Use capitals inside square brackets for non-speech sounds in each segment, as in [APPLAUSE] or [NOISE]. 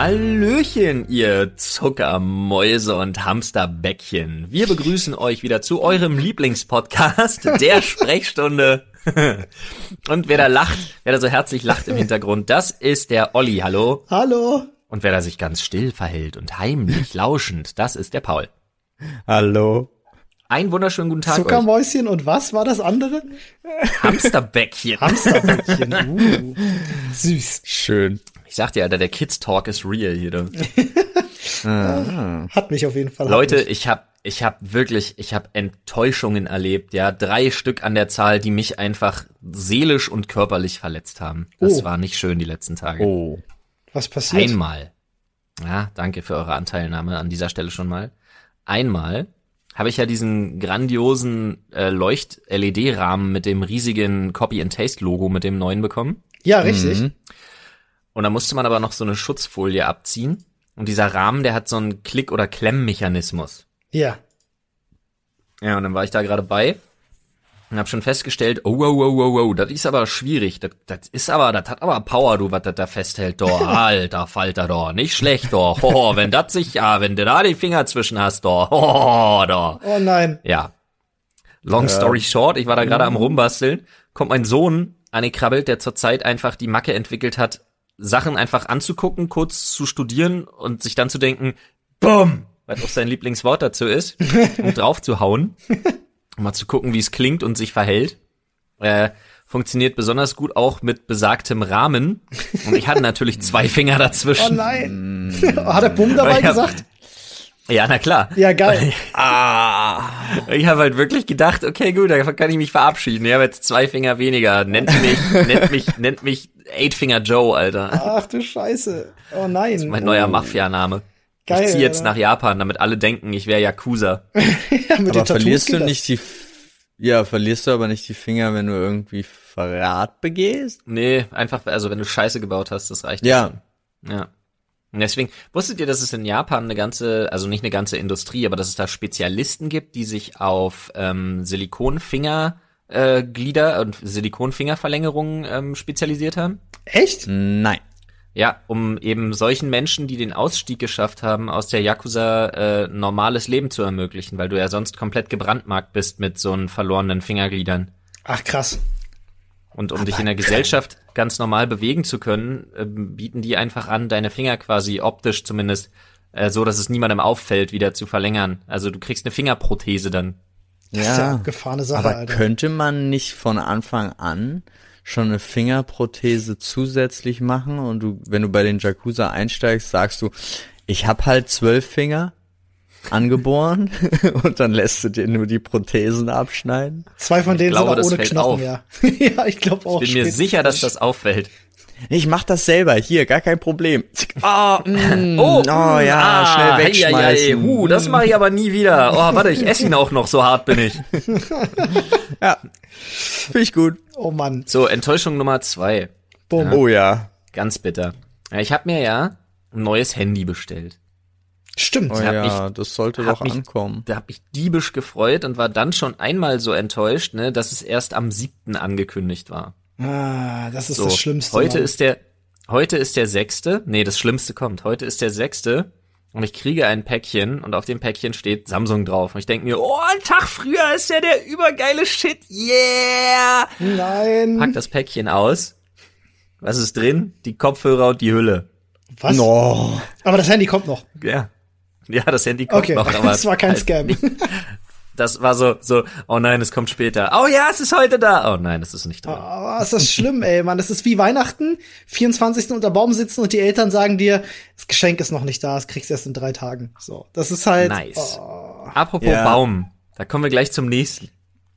Hallöchen, ihr Zuckermäuse und Hamsterbäckchen. Wir begrüßen euch wieder zu eurem Lieblingspodcast, der [LAUGHS] Sprechstunde. Und wer da lacht, wer da so herzlich lacht im Hintergrund, das ist der Olli. Hallo. Hallo. Und wer da sich ganz still verhält und heimlich lauschend, das ist der Paul. Hallo. Einen wunderschönen guten Tag Zuckermäuschen euch. und was war das andere? Hamsterbäckchen. Hamsterbäckchen. Uh, süß. Schön. Ich sag dir, Alter, der Kids Talk ist real hier. [LAUGHS] ah. Hat mich auf jeden Fall. Leute, ich hab, ich hab wirklich, ich hab Enttäuschungen erlebt, ja, drei Stück an der Zahl, die mich einfach seelisch und körperlich verletzt haben. Das oh. war nicht schön die letzten Tage. Oh. Was passiert? Einmal. Ja, danke für eure Anteilnahme an dieser Stelle schon mal. Einmal habe ich ja diesen grandiosen äh, Leucht-LED-Rahmen mit dem riesigen Copy-and-Taste-Logo mit dem neuen bekommen. Ja, richtig. Mhm. Und da musste man aber noch so eine Schutzfolie abziehen. Und dieser Rahmen, der hat so einen Klick- oder Klemmmechanismus. Ja. Ja, und dann war ich da gerade bei und hab schon festgestellt, oh, oh, oh, oh, oh, das ist aber schwierig. Das, das ist aber, das hat aber Power, du, was das da festhält, doch. [LAUGHS] Alter Falter, doch. Nicht schlecht, doch. Oh, wenn das sich, ja, wenn du da die Finger zwischen hast, doch. Oh, doch. Oh nein. Ja. Long ja. story short, ich war da gerade am rumbasteln, kommt mein Sohn angekrabbelt, der zurzeit einfach die Macke entwickelt hat, Sachen einfach anzugucken, kurz zu studieren und sich dann zu denken, BOOM! Was auch sein Lieblingswort dazu ist, um [LAUGHS] drauf zu hauen, um mal zu gucken, wie es klingt und sich verhält. Äh, funktioniert besonders gut auch mit besagtem Rahmen. Und ich hatte natürlich zwei Finger dazwischen. Oh nein. [LAUGHS] Hat er Bumm dabei gesagt? Ja, na klar. Ja, geil. [LAUGHS] ah, ich habe halt wirklich gedacht, okay, gut, da kann ich mich verabschieden. Ich habe jetzt zwei Finger weniger. Nennt mich, [LAUGHS] nennt mich, nennt mich Eight Finger Joe, Alter. Ach du Scheiße. Oh nein. Das ist mein neuer Mafia-Name. Geil. Ich ziehe jetzt nach Japan, damit alle denken, ich wäre Yakuza. [LAUGHS] ja, aber verlierst du nicht die, ja, verlierst du aber nicht die Finger, wenn du irgendwie Verrat begehst? Nee, einfach, also wenn du Scheiße gebaut hast, das reicht. Ja. Ja. Und deswegen, wusstet ihr, dass es in Japan eine ganze, also nicht eine ganze Industrie, aber dass es da Spezialisten gibt, die sich auf ähm, Silikonfinger äh, Glieder und Silikonfingerverlängerungen ähm, spezialisiert haben? Echt? Nein. Ja, um eben solchen Menschen, die den Ausstieg geschafft haben, aus der Yakuza äh, normales Leben zu ermöglichen, weil du ja sonst komplett gebrandmarkt bist mit so einen verlorenen Fingergliedern. Ach krass. Und um Aber dich in der Gesellschaft ganz normal bewegen zu können, äh, bieten die einfach an, deine Finger quasi optisch zumindest äh, so, dass es niemandem auffällt, wieder zu verlängern. Also du kriegst eine Fingerprothese dann. Das ja, ist ja gefahrene Sache, aber Alter. könnte man nicht von Anfang an schon eine Fingerprothese zusätzlich machen und du, wenn du bei den Jakuza einsteigst, sagst du, ich habe halt zwölf Finger, angeboren [LAUGHS] und dann lässt du dir nur die Prothesen abschneiden. Zwei von denen glaube, sind auch ohne Knochen, auf. ja. [LAUGHS] ja, ich glaube auch. Ich bin mir sicher, dass das auffällt. Ich mach das selber, hier, gar kein Problem. Oh, [LAUGHS] mm, oh, oh ja, ah, schnell wegschmeißen. Hey, hey, hey. Uh, das mache ich aber nie wieder. Oh, warte, ich esse ihn auch noch, so hart bin ich. ja, finde ich gut. Oh Mann. So, Enttäuschung Nummer zwei. Boom. Ja. Oh ja. Ganz bitter. Ja, ich habe mir ja ein neues Handy bestellt. Stimmt. Oh ja, mich, das sollte doch mich, ankommen. Da habe ich diebisch gefreut und war dann schon einmal so enttäuscht, ne, dass es erst am siebten angekündigt war. Ah, das ist so, das Schlimmste. Heute Mann. ist der, heute ist der sechste. Nee, das Schlimmste kommt. Heute ist der sechste. Und ich kriege ein Päckchen und auf dem Päckchen steht Samsung drauf. Und ich denke mir, oh, ein Tag früher ist ja der übergeile Shit. Yeah! Nein. Pack das Päckchen aus. Was ist drin? Die Kopfhörer und die Hülle. Was? No. Aber das Handy kommt noch. Ja. Ja, das Handy kommt okay. noch, aber. [LAUGHS] Das war kein halt Scam. Nicht. Das war so, so, oh nein, es kommt später. Oh ja, es ist heute da. Oh nein, es ist nicht da. Oh, ist das schlimm, ey, Mann. Das ist wie Weihnachten, 24. unter Baum sitzen und die Eltern sagen dir, das Geschenk ist noch nicht da, das kriegst du erst in drei Tagen. So, das ist halt. Nice. Oh. Apropos ja. Baum, da kommen wir gleich zum nächsten.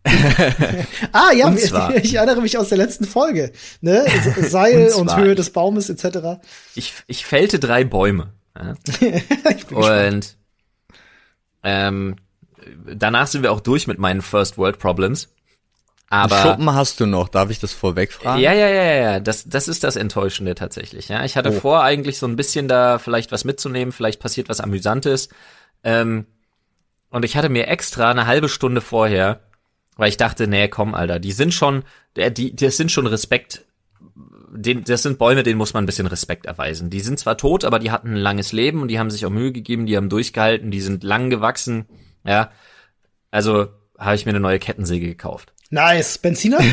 [LAUGHS] ah ja, ich, [LAUGHS] ich, erinnere mich aus der letzten Folge. Ne? Seil und, und Höhe des Baumes etc. Ich, ich fällte drei Bäume. Ja? [LAUGHS] und ähm, danach sind wir auch durch mit meinen First World Problems. Aber Schuppen hast du noch, darf ich das vorweg fragen? Ja, ja, ja, ja, das, das ist das Enttäuschende tatsächlich. Ja, ich hatte oh. vor, eigentlich so ein bisschen da vielleicht was mitzunehmen, vielleicht passiert was Amüsantes. Ähm, und ich hatte mir extra eine halbe Stunde vorher, weil ich dachte, nee, komm, Alter, die sind schon, die, die das sind schon Respekt, den, das sind Bäume, denen muss man ein bisschen Respekt erweisen. Die sind zwar tot, aber die hatten ein langes Leben und die haben sich auch Mühe gegeben, die haben durchgehalten, die sind lang gewachsen. Ja, also habe ich mir eine neue Kettensäge gekauft. Nice. Benziner? Weil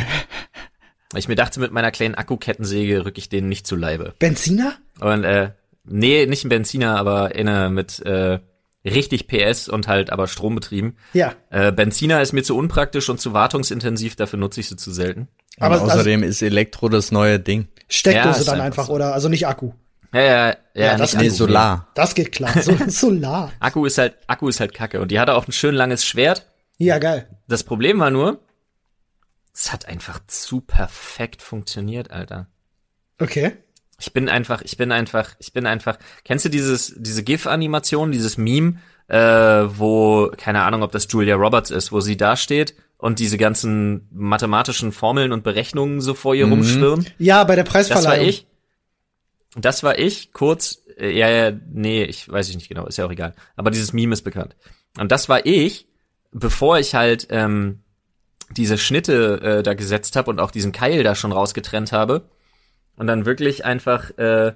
[LAUGHS] ich mir dachte, mit meiner kleinen Akkukettensäge rück ich denen nicht zu Leibe. Benziner? Und äh, nee, nicht ein Benziner, aber eine mit äh, richtig PS und halt aber strombetrieben. Ja. Äh, Benziner ist mir zu unpraktisch und zu wartungsintensiv, dafür nutze ich sie zu selten. Aber Aber außerdem ist Elektro das neue Ding. Steckdose Ja, dann einfach einfach, so. oder? Also nicht Akku. Ja, ja, ja, Ja, das- Nee, Solar. Das geht klar. So, [LAUGHS] Solar. Akku ist halt, Akku ist halt kacke. Und die hatte auch ein schön langes Schwert. Ja, geil. Das Problem war nur, es hat einfach zu perfekt funktioniert, Alter. Okay. Ich bin einfach, ich bin einfach, ich bin einfach. Kennst du dieses, diese GIF-Animation, dieses Meme, äh, wo, keine Ahnung, ob das Julia Roberts ist, wo sie da steht und diese ganzen mathematischen Formeln und Berechnungen so vor ihr rumschwirren? Ja, bei der Das war Preisverleihung. ich. Das war ich, kurz, äh, ja, ja, nee, ich weiß ich nicht genau, ist ja auch egal. Aber dieses Meme ist bekannt. Und das war ich, bevor ich halt ähm, diese Schnitte äh, da gesetzt habe und auch diesen Keil da schon rausgetrennt habe. Und dann wirklich einfach, äh,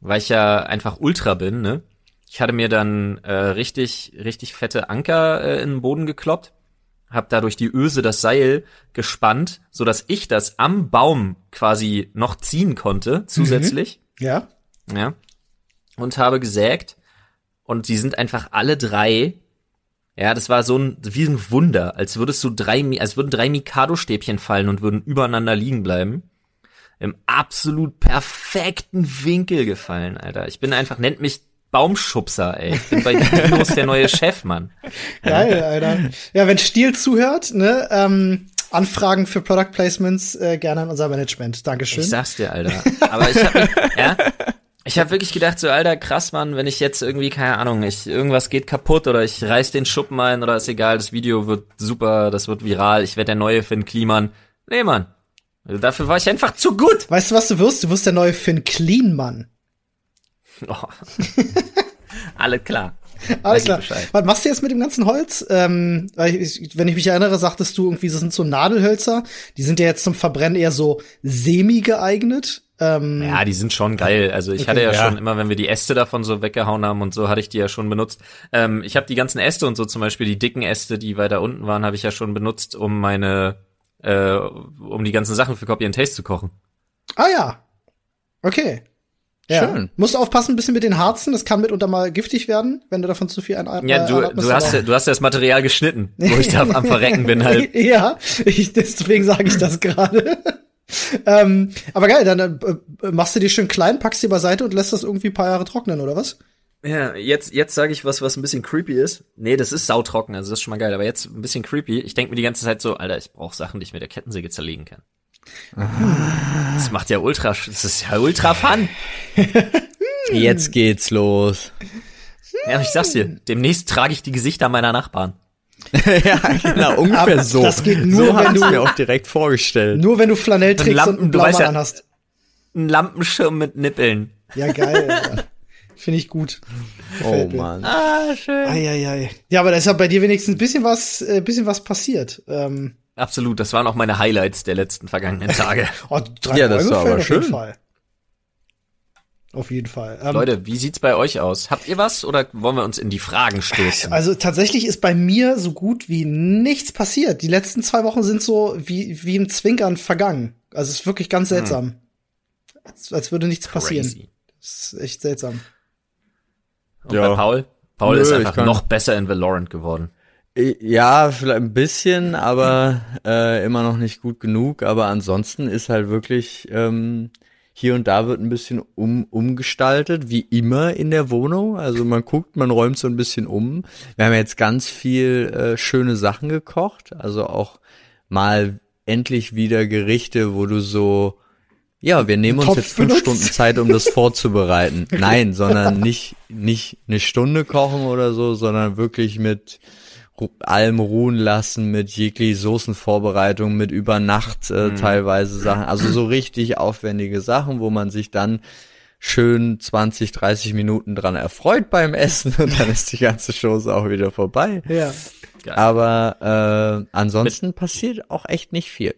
weil ich ja einfach Ultra bin, ne? Ich hatte mir dann äh, richtig, richtig fette Anker äh, in den Boden gekloppt, hab dadurch die Öse das Seil gespannt, so dass ich das am Baum quasi noch ziehen konnte, zusätzlich. Ja. Ja. Und habe gesägt. Und die sind einfach alle drei. Ja, das war so ein, wie ein Wunder, als würdest du drei, als würden drei Mikado-Stäbchen fallen und würden übereinander liegen bleiben. Im absolut perfekten Winkel gefallen, Alter. Ich bin einfach, nennt mich Baumschubser, ey. Ich bin bei Dinos der neue Chef, Mann. [LAUGHS] Geil, Alter. Ja, wenn Stiel zuhört, ne, ähm, Anfragen für Product Placements äh, gerne an unser Management. Dankeschön. Ich sag's dir, Alter. Aber ich hab, [LAUGHS] ja, ich hab wirklich gedacht, so, Alter, krass, Mann, wenn ich jetzt irgendwie, keine Ahnung, ich, irgendwas geht kaputt oder ich reiß den Schuppen ein oder ist egal, das Video wird super, das wird viral, ich werde der neue Finn Kliman. Nee, Mann. Dafür war ich einfach zu gut. Weißt du, was du wirst? Du wirst der neue Finn Clean Mann. [LAUGHS] Oh. Alles klar. Alles klar. Was machst du jetzt mit dem ganzen Holz? Ähm, ich, wenn ich mich erinnere, sagtest du irgendwie, das sind so Nadelhölzer. Die sind ja jetzt zum Verbrennen eher so semi geeignet. Ähm, Ja, die sind schon geil. Also ich Okay. hatte ja, Ja. schon immer, wenn wir die Äste davon so weggehauen haben und so, hatte ich die ja schon benutzt. Ähm, ich habe die ganzen Äste und so, zum Beispiel die dicken Äste, die weiter unten waren, habe ich ja schon benutzt, um meine, äh, um die ganzen Sachen für Copy and Taste zu kochen. Ah ja. Okay. Ja. Schön. Musst aufpassen ein bisschen mit den Harzen, das kann mitunter mal giftig werden, wenn du davon zu viel ein Ja, äh, du, du hast, ja- du hast ja das Material geschnitten, wo ich da [LAUGHS] am Verrecken bin halt. [LAUGHS] ja, ich, deswegen sage ich das gerade. [LAUGHS] ähm, aber geil, dann äh, machst du die schön klein, packst die beiseite und lässt das irgendwie ein paar Jahre trocknen, oder was? Ja, jetzt, jetzt sage ich was, was ein bisschen creepy ist. Nee, das ist sautrocken, also das ist schon mal geil, aber jetzt ein bisschen creepy. Ich denke mir die ganze Zeit so, Alter, ich brauche Sachen, die ich mit der Kettensäge zerlegen kann. Das macht ja ultra, das ist ja ultra fun. [LAUGHS] Jetzt geht's los. Ja, ich sag's dir, demnächst trage ich die Gesichter meiner Nachbarn. [LAUGHS] ja, genau, ungefähr Aber so. das geht nur, so wenn du- mir auch direkt vorgestellt. Nur wenn du Flanell trägst Lampen, und einen Blaumann ja- anhast. Ein Lampenschirm mit Nippeln. Ja, geil. Finde ich gut. oh Gefällt mir. Mann. Ah, schön. Eieiei. Ja, aber da ist ja bei dir wenigstens ein bisschen was, äh, bisschen was passiert. Ähm, Absolut, das waren auch meine Highlights der letzten vergangenen [LAUGHS] Tage. oh, drei Ja, das ist Bäume aber fällt auf jeden schön. Fall. Auf jeden Fall. Ähm, Leute, wie sieht's bei euch aus? Habt ihr was oder wollen wir uns in die Fragen stürzen? Also tatsächlich ist bei mir so gut wie nichts passiert. Die letzten zwei Wochen sind so wie, wie im Zwinkern vergangen. Also es ist wirklich ganz seltsam. Als, als würde nichts passieren. Crazy. Das ist echt seltsam. Und Ja. bei Paul? Paul Nö, ist einfach noch besser in Valorant geworden. Ja, vielleicht ein bisschen, aber äh, immer noch nicht gut genug. Aber ansonsten ist halt wirklich ähm, hier und da wird ein bisschen um, umgestaltet, wie immer in der Wohnung. Also man guckt, man räumt so ein bisschen um. Wir haben jetzt ganz viel äh, schöne Sachen gekocht, also auch mal endlich wieder Gerichte, wo du so ja, wir nehmen uns Topf jetzt fünf benutzt. Stunden Zeit, um das vorzubereiten. [LAUGHS] Nein, sondern nicht, nicht eine Stunde kochen oder so, sondern wirklich mit allem ruhen lassen, mit jegliche Soßenvorbereitung, mit über Nacht äh, teilweise Sachen. Also so richtig aufwendige Sachen, wo man sich dann schön 20, 30 Minuten dran erfreut beim Essen und dann ist die ganze Chose auch wieder vorbei. Ja. Geil. Aber äh, ansonsten passiert auch echt nicht viel.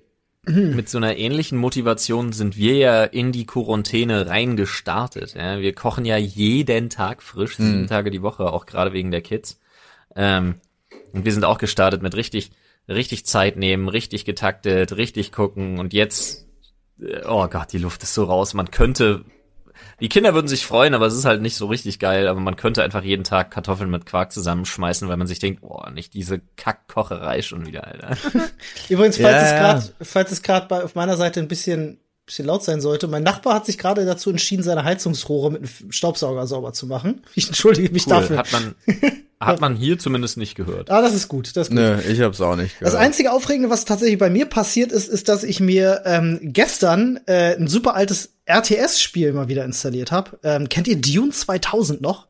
mit so einer ähnlichen Motivation sind wir ja in die Quarantäne reingestartet. Ja, wir kochen ja jeden Tag frisch, sieben Mhm. Tage die Woche, auch gerade wegen der Kids. Ähm, und wir sind auch gestartet mit richtig, richtig Zeit nehmen, richtig getaktet, richtig gucken und jetzt, äh, oh Gott, die Luft ist so raus. Man könnte, die Kinder würden sich freuen, aber es ist halt nicht so richtig geil. Aber man könnte einfach jeden Tag Kartoffeln mit Quark zusammenschmeißen, weil man sich denkt, oh, nicht diese Kackkocherei schon wieder, Alter. [LAUGHS] Übrigens, falls Ja, es gerade, falls es gerade bei auf meiner Seite ein bisschen bisschen laut sein sollte. Mein Nachbar hat sich gerade dazu entschieden, seine Heizungsrohre mit einem Staubsauger sauber zu machen. Ich entschuldige mich Cool. dafür. Hat man, [LAUGHS] hat man hier zumindest nicht gehört. Ah, das ist gut. Das ist gut. Nö, ich hab's auch nicht gehört. Das einzige Aufregende, was tatsächlich bei mir passiert ist, ist, dass ich mir ähm, gestern äh, ein super altes RTS-Spiel mal wieder installiert habe. Ähm, kennt ihr Dune 2000 noch?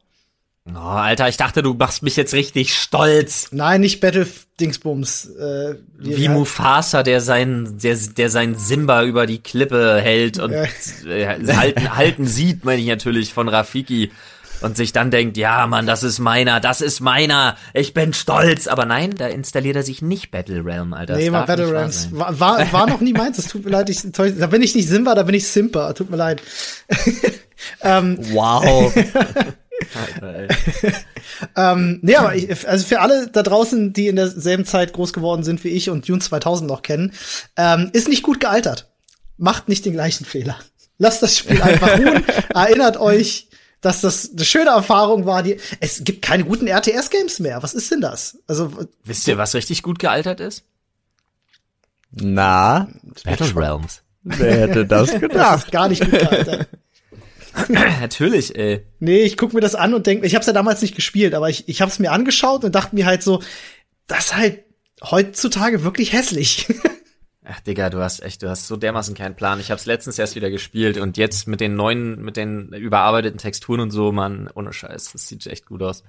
Oh, Alter, ich dachte, du machst mich jetzt richtig stolz. Nein, nicht Battle Dingsbums. Äh, Wie Mufasa, der sein, der, der sein Simba über die Klippe hält und Ja. äh, halten, halten sieht, meine ich natürlich, von Rafiki. Und sich dann denkt, ja, Mann, das ist meiner, das ist meiner, ich bin stolz. Aber nein, da installiert er sich nicht Battle Realm, Alter. Das Nee, nicht Battle sein. War, war, war noch nie meins. Es tut mir leid. Ich, da bin ich nicht Simba, da bin ich Simba. Tut mir leid. [LAUGHS] ähm, wow. [LAUGHS] Ähm, nee, aber ich, also für alle da draußen, die in derselben Zeit groß geworden sind wie ich und Dune 2000 noch kennen, ähm, ist nicht gut gealtert. Macht nicht den gleichen Fehler. Lasst das Spiel einfach ruhen. [LAUGHS] Erinnert euch, dass das eine schöne Erfahrung war. Die, es gibt keine guten RTS-Games mehr. Was ist denn das? Also, Wisst ihr, was richtig gut gealtert ist? Na, Battle Realms. wer hätte das [LAUGHS] das gedacht? ist gar nicht gut gealtert. [LAUGHS] Natürlich, ey. Nee, ich guck mir das an und denke, ich habe es ja damals nicht gespielt, aber ich, ich habe es mir angeschaut und dachte mir halt so, das ist halt heutzutage wirklich hässlich. [LAUGHS] Ach, Digga, du hast echt, du hast so dermaßen keinen Plan. Ich hab's letztens erst wieder gespielt und jetzt mit den neuen, mit den überarbeiteten Texturen und so, man, ohne Scheiß, das sieht echt gut aus,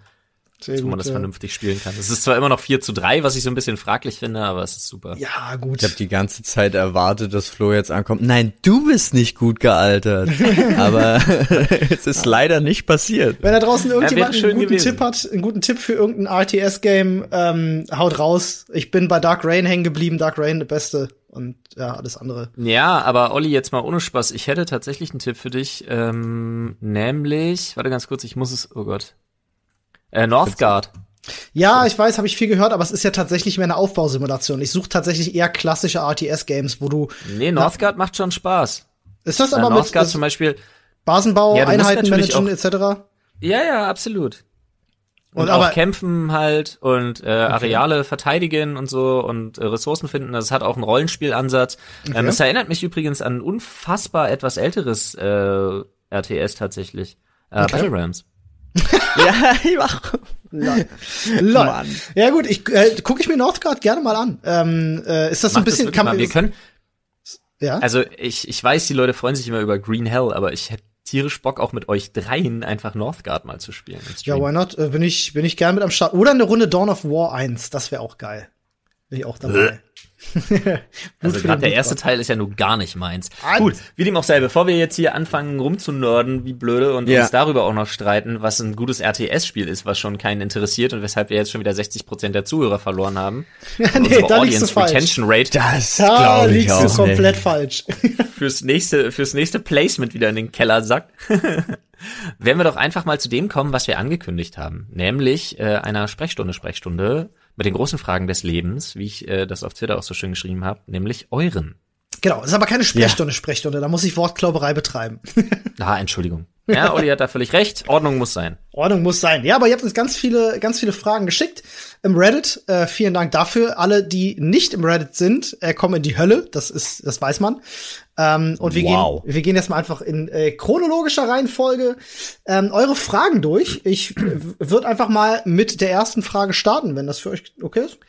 Sehr wo man das ja. vernünftig spielen kann. Es ist zwar immer noch 4 zu 3, was ich so ein bisschen fraglich finde, aber es ist super. Ja, gut. Ich habe die ganze Zeit erwartet, dass Flo jetzt ankommt. Nein, du bist nicht gut gealtert. [LAUGHS] Aber [LAUGHS] es ist leider nicht passiert. Wenn da draußen irgendjemand schön einen guten gewesen. Tipp hat, einen guten Tipp für irgendein RTS-Game, ähm, haut raus. Ich bin bei Dark Rain hängen geblieben. Dark Rain, der Beste. Und ja, alles andere. Ja, aber Olli, jetzt mal ohne Spaß. Ich hätte tatsächlich einen Tipp für dich, ähm, nämlich, warte ganz kurz, ich muss es, oh Gott. Äh, Northgard. Ja, ich weiß, habe ich viel gehört, aber es ist ja tatsächlich mehr eine Aufbausimulation. Ich suche tatsächlich eher klassische RTS-Games, wo du. Nee, Northgard macht schon Spaß. Ist das Äh, aber mit Northgard zum Beispiel, Basenbau, Ja, Einheiten managen, etc.? ja, ja, absolut. Und, Und auch kämpfen halt und äh, Areale verteidigen und so und äh, Ressourcen finden. Das hat auch einen Rollenspielansatz. Ähm, es erinnert mich übrigens an ein unfassbar etwas älteres äh, RTS tatsächlich. Äh, Okay. Battle Realms. [LAUGHS] Ja, ich mach. Lol. Lol. Mann. Ja gut, ich äh, gucke ich mir Northgard gerne mal an. Ähm, äh, ist das so ein das bisschen wirklich kann man Wir können, ja? also ich, ich weiß, die Leute freuen sich immer über Green Hell, aber ich hätte tierisch Bock auch mit euch dreien einfach Northgard mal zu spielen. Ja, why not? Äh, bin ich bin ich gern mit am Start. Oder eine Runde Dawn of War 1, das wäre auch geil. Bin ich auch dabei. [LAUGHS] Also gerade der erste. Teil ist ja nur gar nicht meins. Ah. Gut, wie dem auch sei, bevor wir jetzt hier anfangen rumzunörden, wie blöde, und Ja. uns darüber auch noch streiten, was ein gutes RTS-Spiel ist, was schon keinen interessiert und weshalb wir jetzt schon wieder 60% der Zuhörer verloren haben. [LAUGHS] Nee, unsere da Audience. Retention Rate [LAUGHS] Das Da liegst du komplett nicht. falsch. fürs nächste, fürs nächste Placement wieder in den Keller sackt. Werden wir doch einfach mal zu dem kommen, was wir angekündigt haben, nämlich äh, einer Sprechstunde, Sprechstunde mit den großen Fragen des Lebens, wie ich äh, das auf Twitter auch so schön geschrieben habe, nämlich euren. genau, ist aber keine Sprechstunde, Sprechstunde. Da muss ich Wortklauberei betreiben. [LAUGHS] Ah, Entschuldigung. Ja, Olli hat da völlig recht. Ordnung muss sein. Ordnung muss sein. Ja, aber ihr habt uns ganz viele, ganz viele Fragen geschickt im Reddit. Äh, vielen Dank dafür. Alle, die nicht im Reddit sind, äh, kommen in die Hölle. Das ist, das weiß man. Ähm, und wir Wow. gehen, wir gehen jetzt mal einfach in äh, chronologischer Reihenfolge ähm, eure Fragen durch. Ich würde einfach mal mit der ersten Frage starten, wenn das für euch okay ist.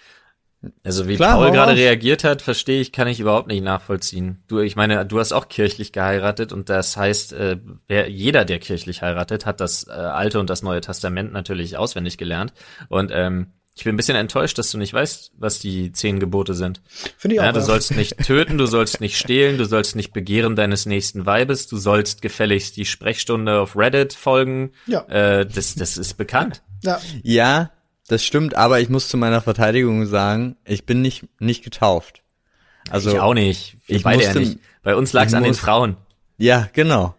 Also wie Klar, Paul gerade reagiert hat, verstehe ich, kann ich überhaupt nicht nachvollziehen. Du, ich meine, du hast auch kirchlich geheiratet und das heißt, äh, wer, jeder, der kirchlich heiratet, hat das äh, Alte und das Neue Testament natürlich auswendig gelernt. Und ähm, ich bin ein bisschen enttäuscht, dass du nicht weißt, was die zehn Gebote sind. Finde ich Ja, auch. du ja. sollst nicht [LAUGHS] töten, du sollst nicht stehlen, du sollst nicht begehren deines nächsten Weibes, du sollst gefälligst die Sprechstunde auf Reddit folgen. Ja. Äh, das, das ist bekannt. ja. Ja, das stimmt, aber ich muss zu meiner Verteidigung sagen, ich bin nicht, nicht getauft. Also ich auch nicht. Wir ich beide ja musste- nicht. Bei uns lag es an den Frauen. Ja, genau.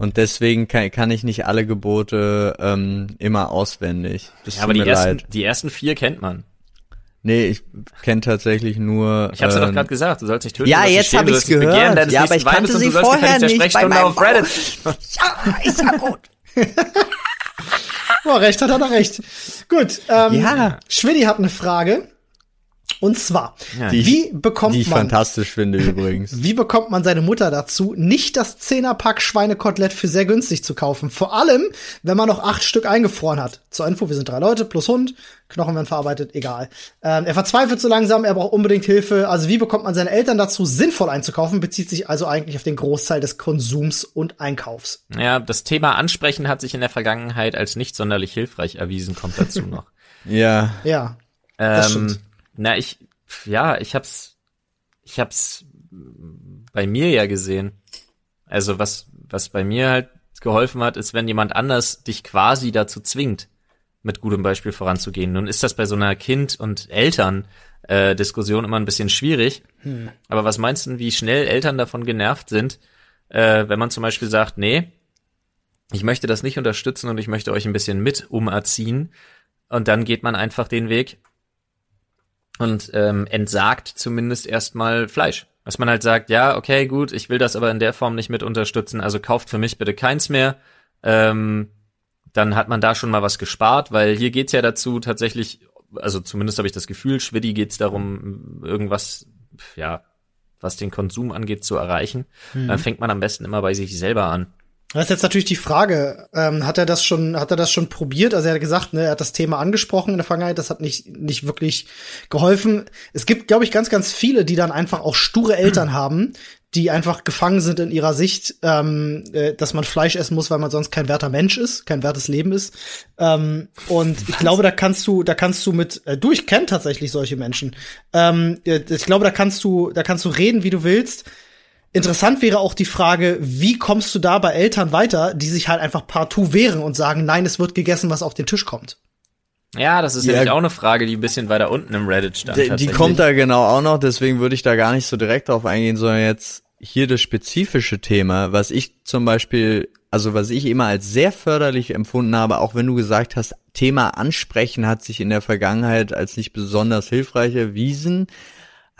Und deswegen kann, kann ich nicht alle Gebote ähm, immer auswendig. Das Ja, aber die ersten, leid. die ersten vier kennt man. Nee, ich kenne tatsächlich nur. Ich hab's ja doch ähm, gerade gesagt, du sollst nicht töten. ja, jetzt nicht stehlen, hab du ich's begehren gehört. deines Ja, aber ich kannte sie vorher nicht bei meinem auf Reddit. Ja, ist ja gut. Oh, recht hat er da recht. Gut, ähm, Ja. Schwiddy hat eine Frage. Und zwar, Ja. wie bekommt Die ich man fantastisch finde [LAUGHS] übrigens. Wie bekommt man seine Mutter dazu, nicht das Zehnerpack Schweinekotelett für sehr günstig zu kaufen? Vor allem, wenn man noch acht Stück eingefroren hat. Zur Info, wir sind drei Leute plus Hund, Knochen werden verarbeitet, egal. Ähm, er verzweifelt so langsam, er braucht unbedingt Hilfe. Also wie bekommt man seine Eltern dazu, sinnvoll einzukaufen? Bezieht sich also eigentlich auf den Großteil des Konsums und Einkaufs. Ja, das Thema Ansprechen hat sich in der Vergangenheit als nicht sonderlich hilfreich erwiesen, kommt dazu [LAUGHS] noch. Ja. Ja, Das ähm, stimmt. Na, ich, ja, ich hab's, ich hab's bei mir ja gesehen. Also was, was bei mir halt geholfen hat, ist, wenn jemand anders dich quasi dazu zwingt, mit gutem Beispiel voranzugehen. Nun ist das bei so einer Kind- und Eltern-Diskussion immer ein bisschen schwierig. Aber was meinst du, wie schnell Eltern davon genervt sind, äh, wenn man zum Beispiel sagt, nee, ich möchte das nicht unterstützen und ich möchte euch ein bisschen mit umerziehen. Und dann geht man einfach den Weg und ähm, entsagt zumindest erstmal Fleisch. Dass man halt sagt, ja, okay, gut, ich will das aber in der Form nicht mit unterstützen, also kauft für mich bitte keins mehr. Ähm, dann hat man da schon mal was gespart, weil hier geht's ja dazu tatsächlich, also zumindest habe ich das Gefühl, Schwiddy geht's darum, irgendwas, ja, was den Konsum angeht, zu erreichen. Dann fängt man am besten immer bei sich selber an. Das ist jetzt natürlich die Frage, ähm, hat er das schon, hat er das schon probiert? Also er hat gesagt, ne, er hat das Thema angesprochen in der Vergangenheit, das hat nicht, nicht wirklich geholfen. Es gibt, glaube ich, ganz, ganz viele, die dann einfach auch sture Eltern [CLEARS THROAT] haben, die einfach gefangen sind in ihrer Sicht, ähm, äh, dass man Fleisch essen muss, weil man sonst kein werter Mensch ist, kein wertes Leben ist. Ähm, und ich glaube, da kannst du, da kannst du mit, äh, du, ich kenne tatsächlich solche Menschen. Ähm, äh, ich glaube, da kannst du, da kannst du reden, wie du willst. Interessant wäre auch die Frage, wie kommst du da bei Eltern weiter, die sich halt einfach partout wehren und sagen, nein, es wird gegessen, was auf den Tisch kommt. Ja, das ist Ja. nämlich auch eine Frage, die ein bisschen weiter unten im Reddit stand. Die, die kommt da genau auch noch, deswegen würde ich da gar nicht so direkt drauf eingehen, sondern jetzt hier das spezifische Thema, was ich zum Beispiel, also was ich immer als sehr förderlich empfunden habe, auch wenn du gesagt hast, Thema Ansprechen hat sich in der Vergangenheit als nicht besonders hilfreich erwiesen.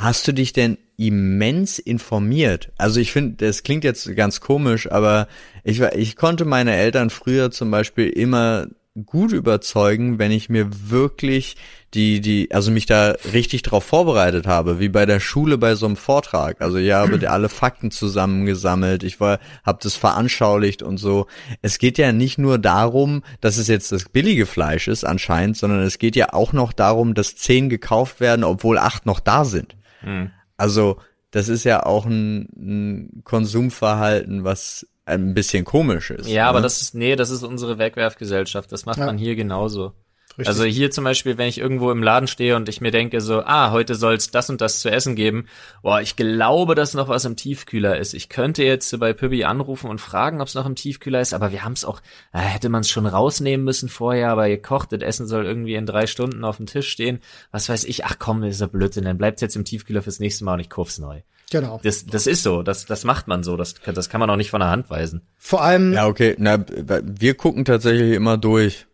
Hast du dich denn immens informiert? Also ich finde, das klingt jetzt ganz komisch, aber ich, war- ich konnte meine Eltern früher zum Beispiel immer gut überzeugen, wenn ich mir wirklich die, die, also mich da richtig drauf vorbereitet habe, wie bei der Schule bei so einem Vortrag. Also ich habe [CLEARS THROAT] alle Fakten zusammengesammelt, ich war, habe das veranschaulicht und so. Es geht ja nicht nur darum, dass es jetzt das billige Fleisch ist anscheinend, sondern es geht ja auch noch darum, dass zehn gekauft werden, obwohl acht noch da sind. Hm. Also das ist ja auch ein, ein Konsumverhalten, was ein bisschen komisch ist. Ja, aber ne? das ist, nee, das ist unsere Wegwerfgesellschaft. Das macht Ja. man hier genauso. Richtig. Also hier zum Beispiel, wenn ich irgendwo im Laden stehe und ich mir denke so, ah, heute soll's das und das zu essen geben. Boah, ich glaube, dass noch was im Tiefkühler ist. Ich könnte jetzt bei Pübbi anrufen und fragen, ob's noch im Tiefkühler ist, aber wir haben's auch, äh, hätte man's schon rausnehmen müssen vorher, aber gekocht, das Essen soll irgendwie in drei Stunden auf dem Tisch stehen. Was weiß ich, ach komm, das ist ja Blödsinn, dann bleibt's jetzt im Tiefkühler fürs nächste Mal und ich kauf's neu. Genau. Das, das ist so, das, das macht man so, das, das kann man auch nicht von der Hand weisen. Vor allem Ja, okay. Na, wir gucken tatsächlich immer durch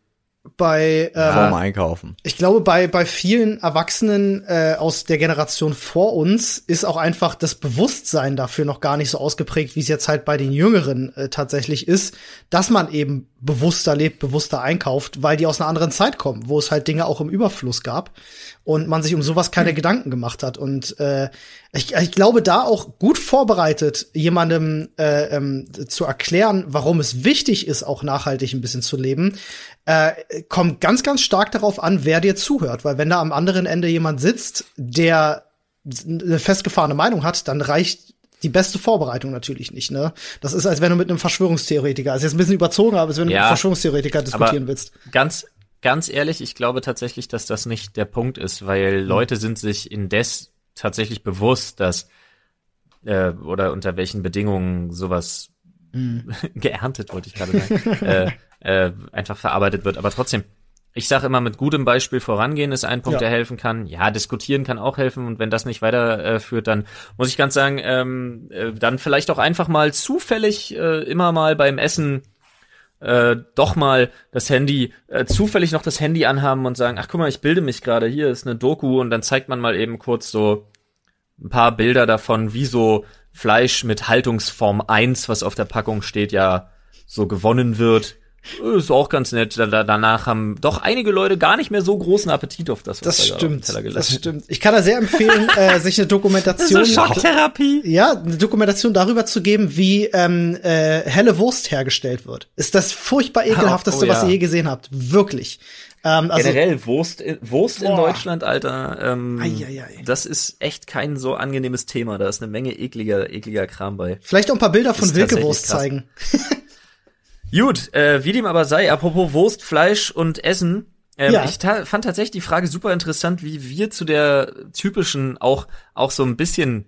bei, ähm, vorm Einkaufen. ich glaube, bei, bei vielen Erwachsenen äh, aus der Generation vor uns ist auch einfach das Bewusstsein dafür noch gar nicht so ausgeprägt, wie es jetzt halt bei den Jüngeren äh, tatsächlich ist, dass man eben bewusster lebt, bewusster einkauft, weil die aus einer anderen Zeit kommen, wo es halt Dinge auch im Überfluss gab und man sich um sowas keine Gedanken gemacht hat. Und äh, ich, ich glaube, da auch gut vorbereitet, jemandem äh, ähm, zu erklären, warum es wichtig ist, auch nachhaltig ein bisschen zu leben, äh, kommt ganz, ganz stark darauf an, wer dir zuhört. Weil wenn da am anderen Ende jemand sitzt, der eine festgefahrene Meinung hat, dann reicht die beste Vorbereitung natürlich nicht, ne? Das ist, als wenn du mit einem Verschwörungstheoretiker, also jetzt ein bisschen überzogen, aber als wenn du mit Ja, einem Verschwörungstheoretiker diskutieren willst. Ganz, ganz ehrlich, ich glaube tatsächlich, dass das nicht der Punkt ist, weil Hm. Leute sind sich indes tatsächlich bewusst, dass äh, oder unter welchen Bedingungen sowas Hm. [LAUGHS] geerntet, wollte ich gerade sagen, äh, äh, einfach verarbeitet wird. Aber trotzdem, ich sage immer, mit gutem Beispiel vorangehen ist ein Punkt, Ja. der helfen kann. Ja, diskutieren kann auch helfen und wenn das nicht weiterführt, äh, führt, dann muss ich ganz sagen, ähm, äh, dann vielleicht auch einfach mal zufällig äh, immer mal beim Essen äh, doch mal das Handy, äh, zufällig noch das Handy anhaben und sagen, ach guck mal, ich bilde mich gerade, hier ist eine Doku und dann zeigt man mal eben kurz so ein paar Bilder davon, wie so Fleisch mit Haltungsform 1, was auf der Packung steht, ja so gewonnen wird. Ist auch ganz nett. Da, da, danach haben doch einige Leute gar nicht mehr so großen Appetit auf das, was Das da stimmt. Teller Das gelassen stimmt. Ich kann da sehr empfehlen, [LAUGHS] äh, sich eine Dokumentation. Schocktherapie. Ja, eine Dokumentation darüber zu geben, wie ähm, äh, helle Wurst hergestellt wird. Ist das furchtbar [LAUGHS] ekelhafteste, oh ja. was ihr je gesehen habt. Wirklich. Ähm, also, Generell Wurst, Wurst in. Deutschland, Alter. Ähm, Eieiei. Das ist echt kein so angenehmes Thema. Da ist eine Menge ekliger, ekliger Kram bei. vielleicht auch ein paar Bilder von tatsächlich krass. zeigen. [LAUGHS] Gut, äh, wie dem aber sei, apropos Wurst, Fleisch und Essen. Ähm, Ja. Ich ta fand tatsächlich die Frage super interessant, wie wir zu der typischen, auch, auch so ein bisschen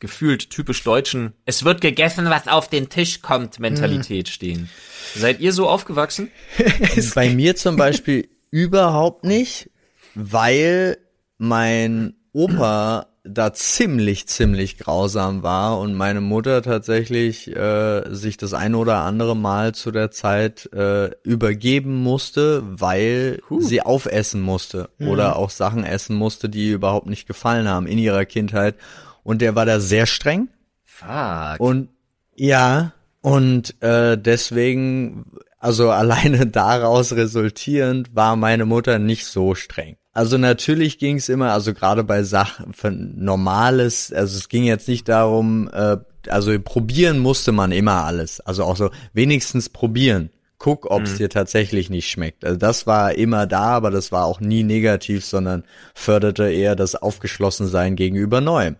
gefühlt typisch deutschen, es wird gegessen, was auf den Tisch kommt, Mentalität stehen. Seid ihr so aufgewachsen? [LAUGHS] Bei mir zum Beispiel überhaupt nicht, weil mein Opa da ziemlich, ziemlich grausam war und meine Mutter tatsächlich äh, sich das ein oder andere Mal zu der Zeit äh, übergeben musste, weil sie aufessen musste oder auch Sachen essen musste, die ihr überhaupt nicht gefallen haben in ihrer Kindheit. Und der war da sehr streng. Fuck. Und ja, und äh, deswegen, also [LAUGHS] alleine daraus resultierend, war meine Mutter nicht so streng. Also natürlich ging es immer, also gerade bei Sachen von normales, also es ging jetzt nicht darum, äh, also probieren musste man immer alles. Also auch so wenigstens probieren. Guck, ob es dir tatsächlich nicht schmeckt. Also das war immer da, aber das war auch nie negativ, sondern förderte eher das Aufgeschlossensein gegenüber Neuem.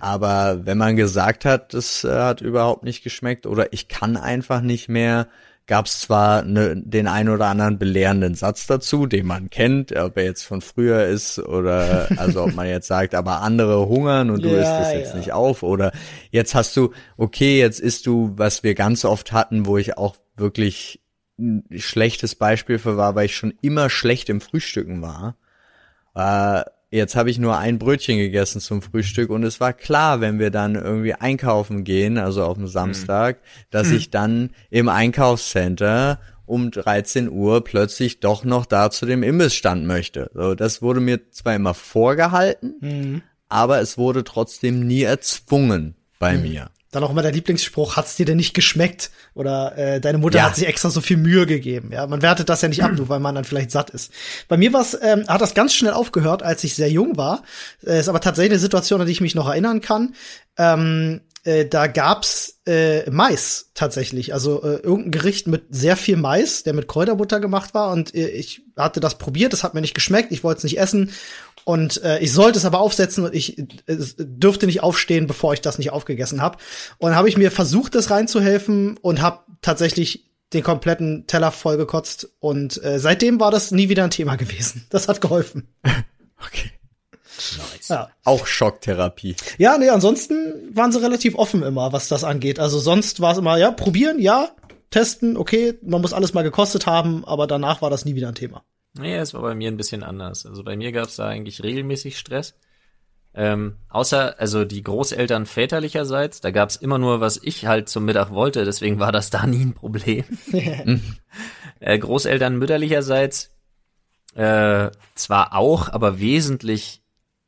Aber wenn man gesagt hat, das äh, hat überhaupt nicht geschmeckt oder ich kann einfach nicht mehr, gab es zwar ne, den ein oder anderen belehrenden Satz dazu, den man kennt, ob er jetzt von früher ist oder also ob man jetzt sagt, aber andere hungern und du Ja, isst das jetzt ja. nicht auf oder jetzt hast du, okay, jetzt isst du, was wir ganz oft hatten, wo ich auch wirklich ein schlechtes Beispiel für war, weil ich schon immer schlecht im Frühstücken war. Äh, jetzt habe ich nur ein Brötchen gegessen zum Frühstück und es war klar, wenn wir dann irgendwie einkaufen gehen, also auf dem Samstag, dass ich dann im Einkaufscenter um 13 Uhr plötzlich doch noch da zu dem Imbissstand möchte. So, das wurde mir zwar immer vorgehalten, aber es wurde trotzdem nie erzwungen bei mir. Dann auch immer der Lieblingsspruch, hat's dir denn nicht geschmeckt? Oder äh, deine Mutter Ja. hat sich extra so viel Mühe gegeben. Ja, man wertet das ja nicht ab, [CLEARS THROAT] nur weil man dann vielleicht satt ist. Bei mir war's, ähm, hat das ganz schnell aufgehört, als ich sehr jung war. Äh, ist aber tatsächlich eine Situation, an die ich mich noch erinnern kann. Ähm, äh, da gab's äh, Mais tatsächlich, also äh, irgendein Gericht mit sehr viel Mais, der mit Kräuterbutter gemacht war und äh, ich hatte das probiert, das hat mir nicht geschmeckt, ich wollte es nicht essen und äh, ich sollte es aber aufsetzen und ich äh, dürfte nicht aufstehen, bevor ich das nicht aufgegessen habe. Und dann habe ich mir versucht, das reinzuhelfen und habe tatsächlich den kompletten Teller vollgekotzt und äh, seitdem war das nie wieder ein Thema gewesen. [LAUGHS] Das hat geholfen. [LAUGHS] Okay. Ja. Auch Schocktherapie. Ja, nee, ansonsten waren sie relativ offen immer, was das angeht. Also sonst war es immer, ja, probieren, ja, testen, okay, man muss alles mal gekostet haben, aber danach war das nie wieder ein Thema. Nee, es war bei mir ein bisschen anders. Also bei mir gab's da eigentlich regelmäßig Stress. Ähm, außer, also die Großeltern väterlicherseits, da gab's immer nur, was ich halt zum Mittag wollte, deswegen war das [LAUGHS] da nie ein Problem. [LAUGHS] äh, Großeltern mütterlicherseits äh, zwar auch, aber wesentlich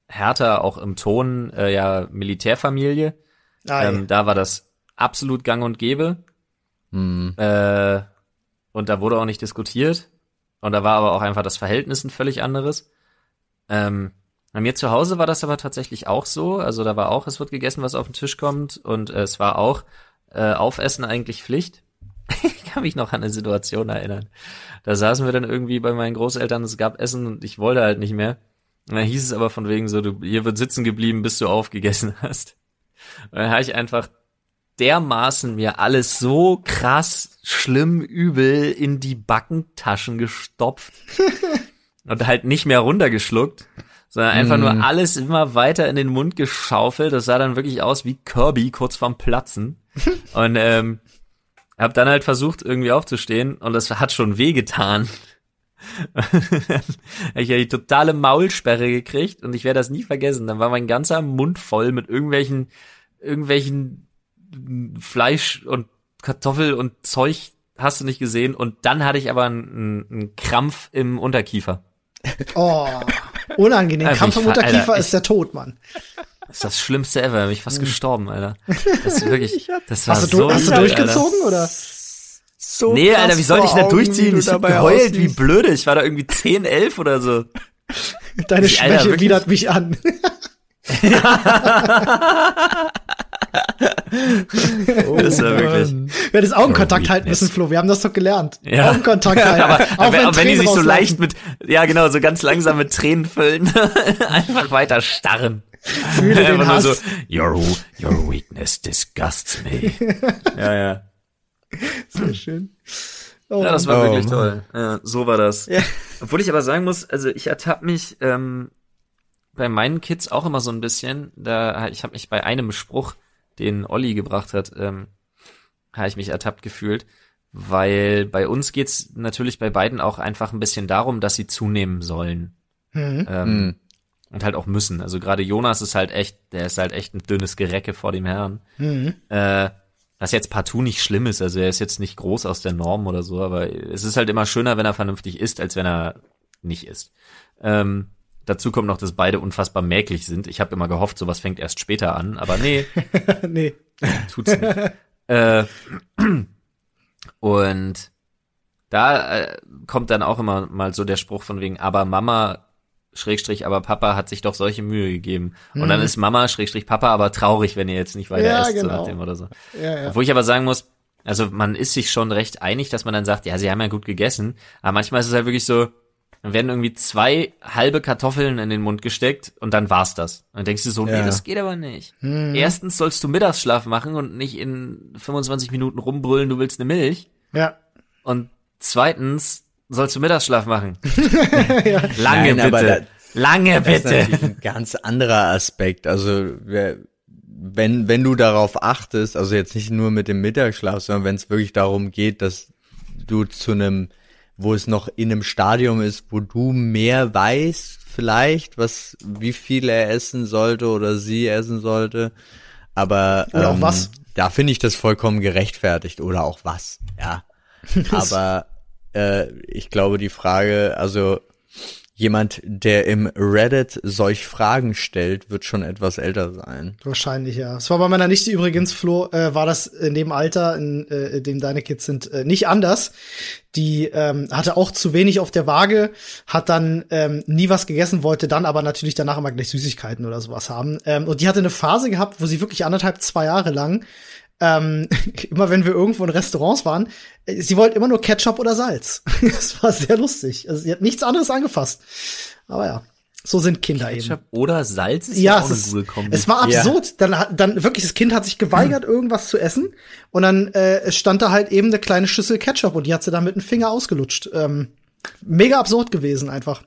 härter auch im Ton, äh, ja, Militärfamilie. Ah, Ähm, da war das absolut gang und gäbe. Hm. Äh, und da wurde auch nicht diskutiert. Und da war aber auch einfach das Verhältnis ein völlig anderes. Ähm, bei mir zu Hause war das aber tatsächlich auch so. Also da war auch, es wird gegessen, was auf den Tisch kommt. Und äh, es war auch äh, Aufessen eigentlich Pflicht. [LAUGHS] ich kann mich noch an eine Situation erinnern. Da saßen wir dann irgendwie bei meinen Großeltern, es gab Essen und ich wollte halt nicht mehr. Und dann hieß es aber von wegen so, du, hier wird sitzen geblieben, bis du aufgegessen [LAUGHS] hast. Und dann habe ich einfach dermaßen mir alles so krass schlimm übel in die Backentaschen gestopft [LAUGHS] und halt nicht mehr runtergeschluckt, sondern einfach nur alles immer weiter in den Mund geschaufelt. Das sah dann wirklich aus wie Kirby kurz vorm Platzen. [LAUGHS] und ähm, hab dann halt versucht irgendwie aufzustehen und das hat schon wehgetan. [LAUGHS] ich habe die totale Maulsperre gekriegt und ich werde das nie vergessen. Dann war mein ganzer Mund voll mit irgendwelchen, irgendwelchen Fleisch und Kartoffel und Zeug hast du nicht gesehen. Und dann hatte ich aber einen, einen Krampf im Unterkiefer. [LAUGHS] Oh, unangenehm. Alter, Krampf ver- Unterkiefer Alter, ist der Tod, Mann. Das ist das Schlimmste ever. Bin ich fast gestorben, Alter. [LAUGHS] Das ist wirklich, das war Hast du, so hast du durchgezogen oder? So Nee, Alter, wie soll ich denn da wie durchziehen? du Ich hab geheult wie aussiehst. blöde. Ich war da irgendwie 10, 11 oder so. Deine Ich- Alter, Schwäche widert mich an. [LAUGHS] [LAUGHS] Das war wirklich. Wir hätten Augenkontakt halten müssen, Flo. Wir haben das doch gelernt. Ja. Augenkontakt [LAUGHS] halten. aber, Auch aber wenn die sich so rauslaufen. leicht mit, ja genau, so ganz langsam mit Tränen füllen, [LAUGHS] einfach weiter starren. Fühle den Einfach nur Hass. so, your, your weakness disgusts me. ja, ja. Sehr schön. Oh, Ja, das war Oh, wirklich toll. Ja, so war das. Ja. Obwohl ich aber sagen muss, also ich ertapp mich ähm, bei meinen Kids auch immer so ein bisschen. Da ich habe mich bei einem Spruch, den Olli gebracht hat, ähm, habe ich mich ertappt gefühlt, weil bei uns geht's natürlich bei beiden auch einfach ein bisschen darum, dass sie zunehmen sollen Mhm. ähm, Hm. und halt auch müssen. Also gerade Jonas ist halt echt, der ist halt echt ein dünnes Gerecke vor dem Herrn. Mhm. Äh, was jetzt partout nicht schlimm ist, also er ist jetzt nicht groß aus der Norm oder so, aber es ist halt immer schöner, wenn er vernünftig isst, als wenn er nicht isst. Ähm, dazu kommt noch, dass beide unfassbar mäglich sind. Ich habe immer gehofft, sowas fängt erst später an, aber nee, [LAUGHS] nee. tut's nicht. äh, und da äh, kommt dann auch immer mal so der Spruch von wegen, aber Mama, Schrägstrich, aber Papa hat sich doch solche Mühe gegeben. Und dann ist Mama, Schrägstrich, Papa aber traurig, wenn ihr jetzt nicht weiter Ja, esst, so genau. nach dem oder so. Ja, ja. Obwohl ich aber sagen muss, also man ist sich schon recht einig, dass man dann sagt, ja, sie haben ja gut gegessen, aber manchmal ist es halt wirklich so, dann werden irgendwie zwei halbe Kartoffeln in den Mund gesteckt und dann war's das. Und dann denkst du so, nee, Ja. das geht aber nicht. Mhm. Erstens sollst du Mittagsschlaf machen und nicht in 25 Minuten rumbrüllen, du willst eine Milch. Ja. Und zweitens sollst du Mittagsschlaf machen. [LAUGHS] Lange Nein, aber bitte. Lange Das ist bitte. natürlich ein ganz anderer Aspekt. Also wer, wenn, wenn du darauf achtest, also jetzt nicht nur mit dem Mittagsschlaf, sondern wenn es wirklich darum geht, dass du zu einem, wo es noch in einem Stadium ist, wo du mehr weißt, vielleicht, was, wie viel er essen sollte oder sie essen sollte. Aber Oder auch ähm, was. da finde ich das vollkommen gerechtfertigt oder auch was, ja. [LAUGHS] Aber äh, ich glaube, die Frage, also jemand, der im Reddit solch Fragen stellt, wird schon etwas älter sein. Wahrscheinlich, ja. Es war bei meiner Nichte übrigens, Flo, äh, war das in dem Alter, in, äh, in dem deine Kids sind, äh, nicht anders. Die ähm, hatte auch zu wenig auf der Waage, hat dann ähm, nie was gegessen, wollte dann aber natürlich danach immer gleich Süßigkeiten oder sowas haben. Ähm, und die hatte eine Phase gehabt, wo sie wirklich anderthalb, zwei Jahre lang ähm, [LAUGHS] immer wenn wir irgendwo in Restaurants waren, äh, sie wollte immer nur Ketchup oder Salz. [LAUGHS] Das war sehr lustig. Also sie hat nichts anderes angefasst. Aber ja, so sind Kinder eben. Ketchup oder Salz ist Ja, ja auch es, eine gute Kombi. es war Ja. absurd. Dann, hat- dann wirklich, das Kind hat sich geweigert, [CLEARS THROAT] irgendwas zu essen. Und dann äh, es stand da halt eben eine kleine Schüssel Ketchup und die hat sie dann mit dem Finger ausgelutscht. Ähm, mega absurd gewesen einfach.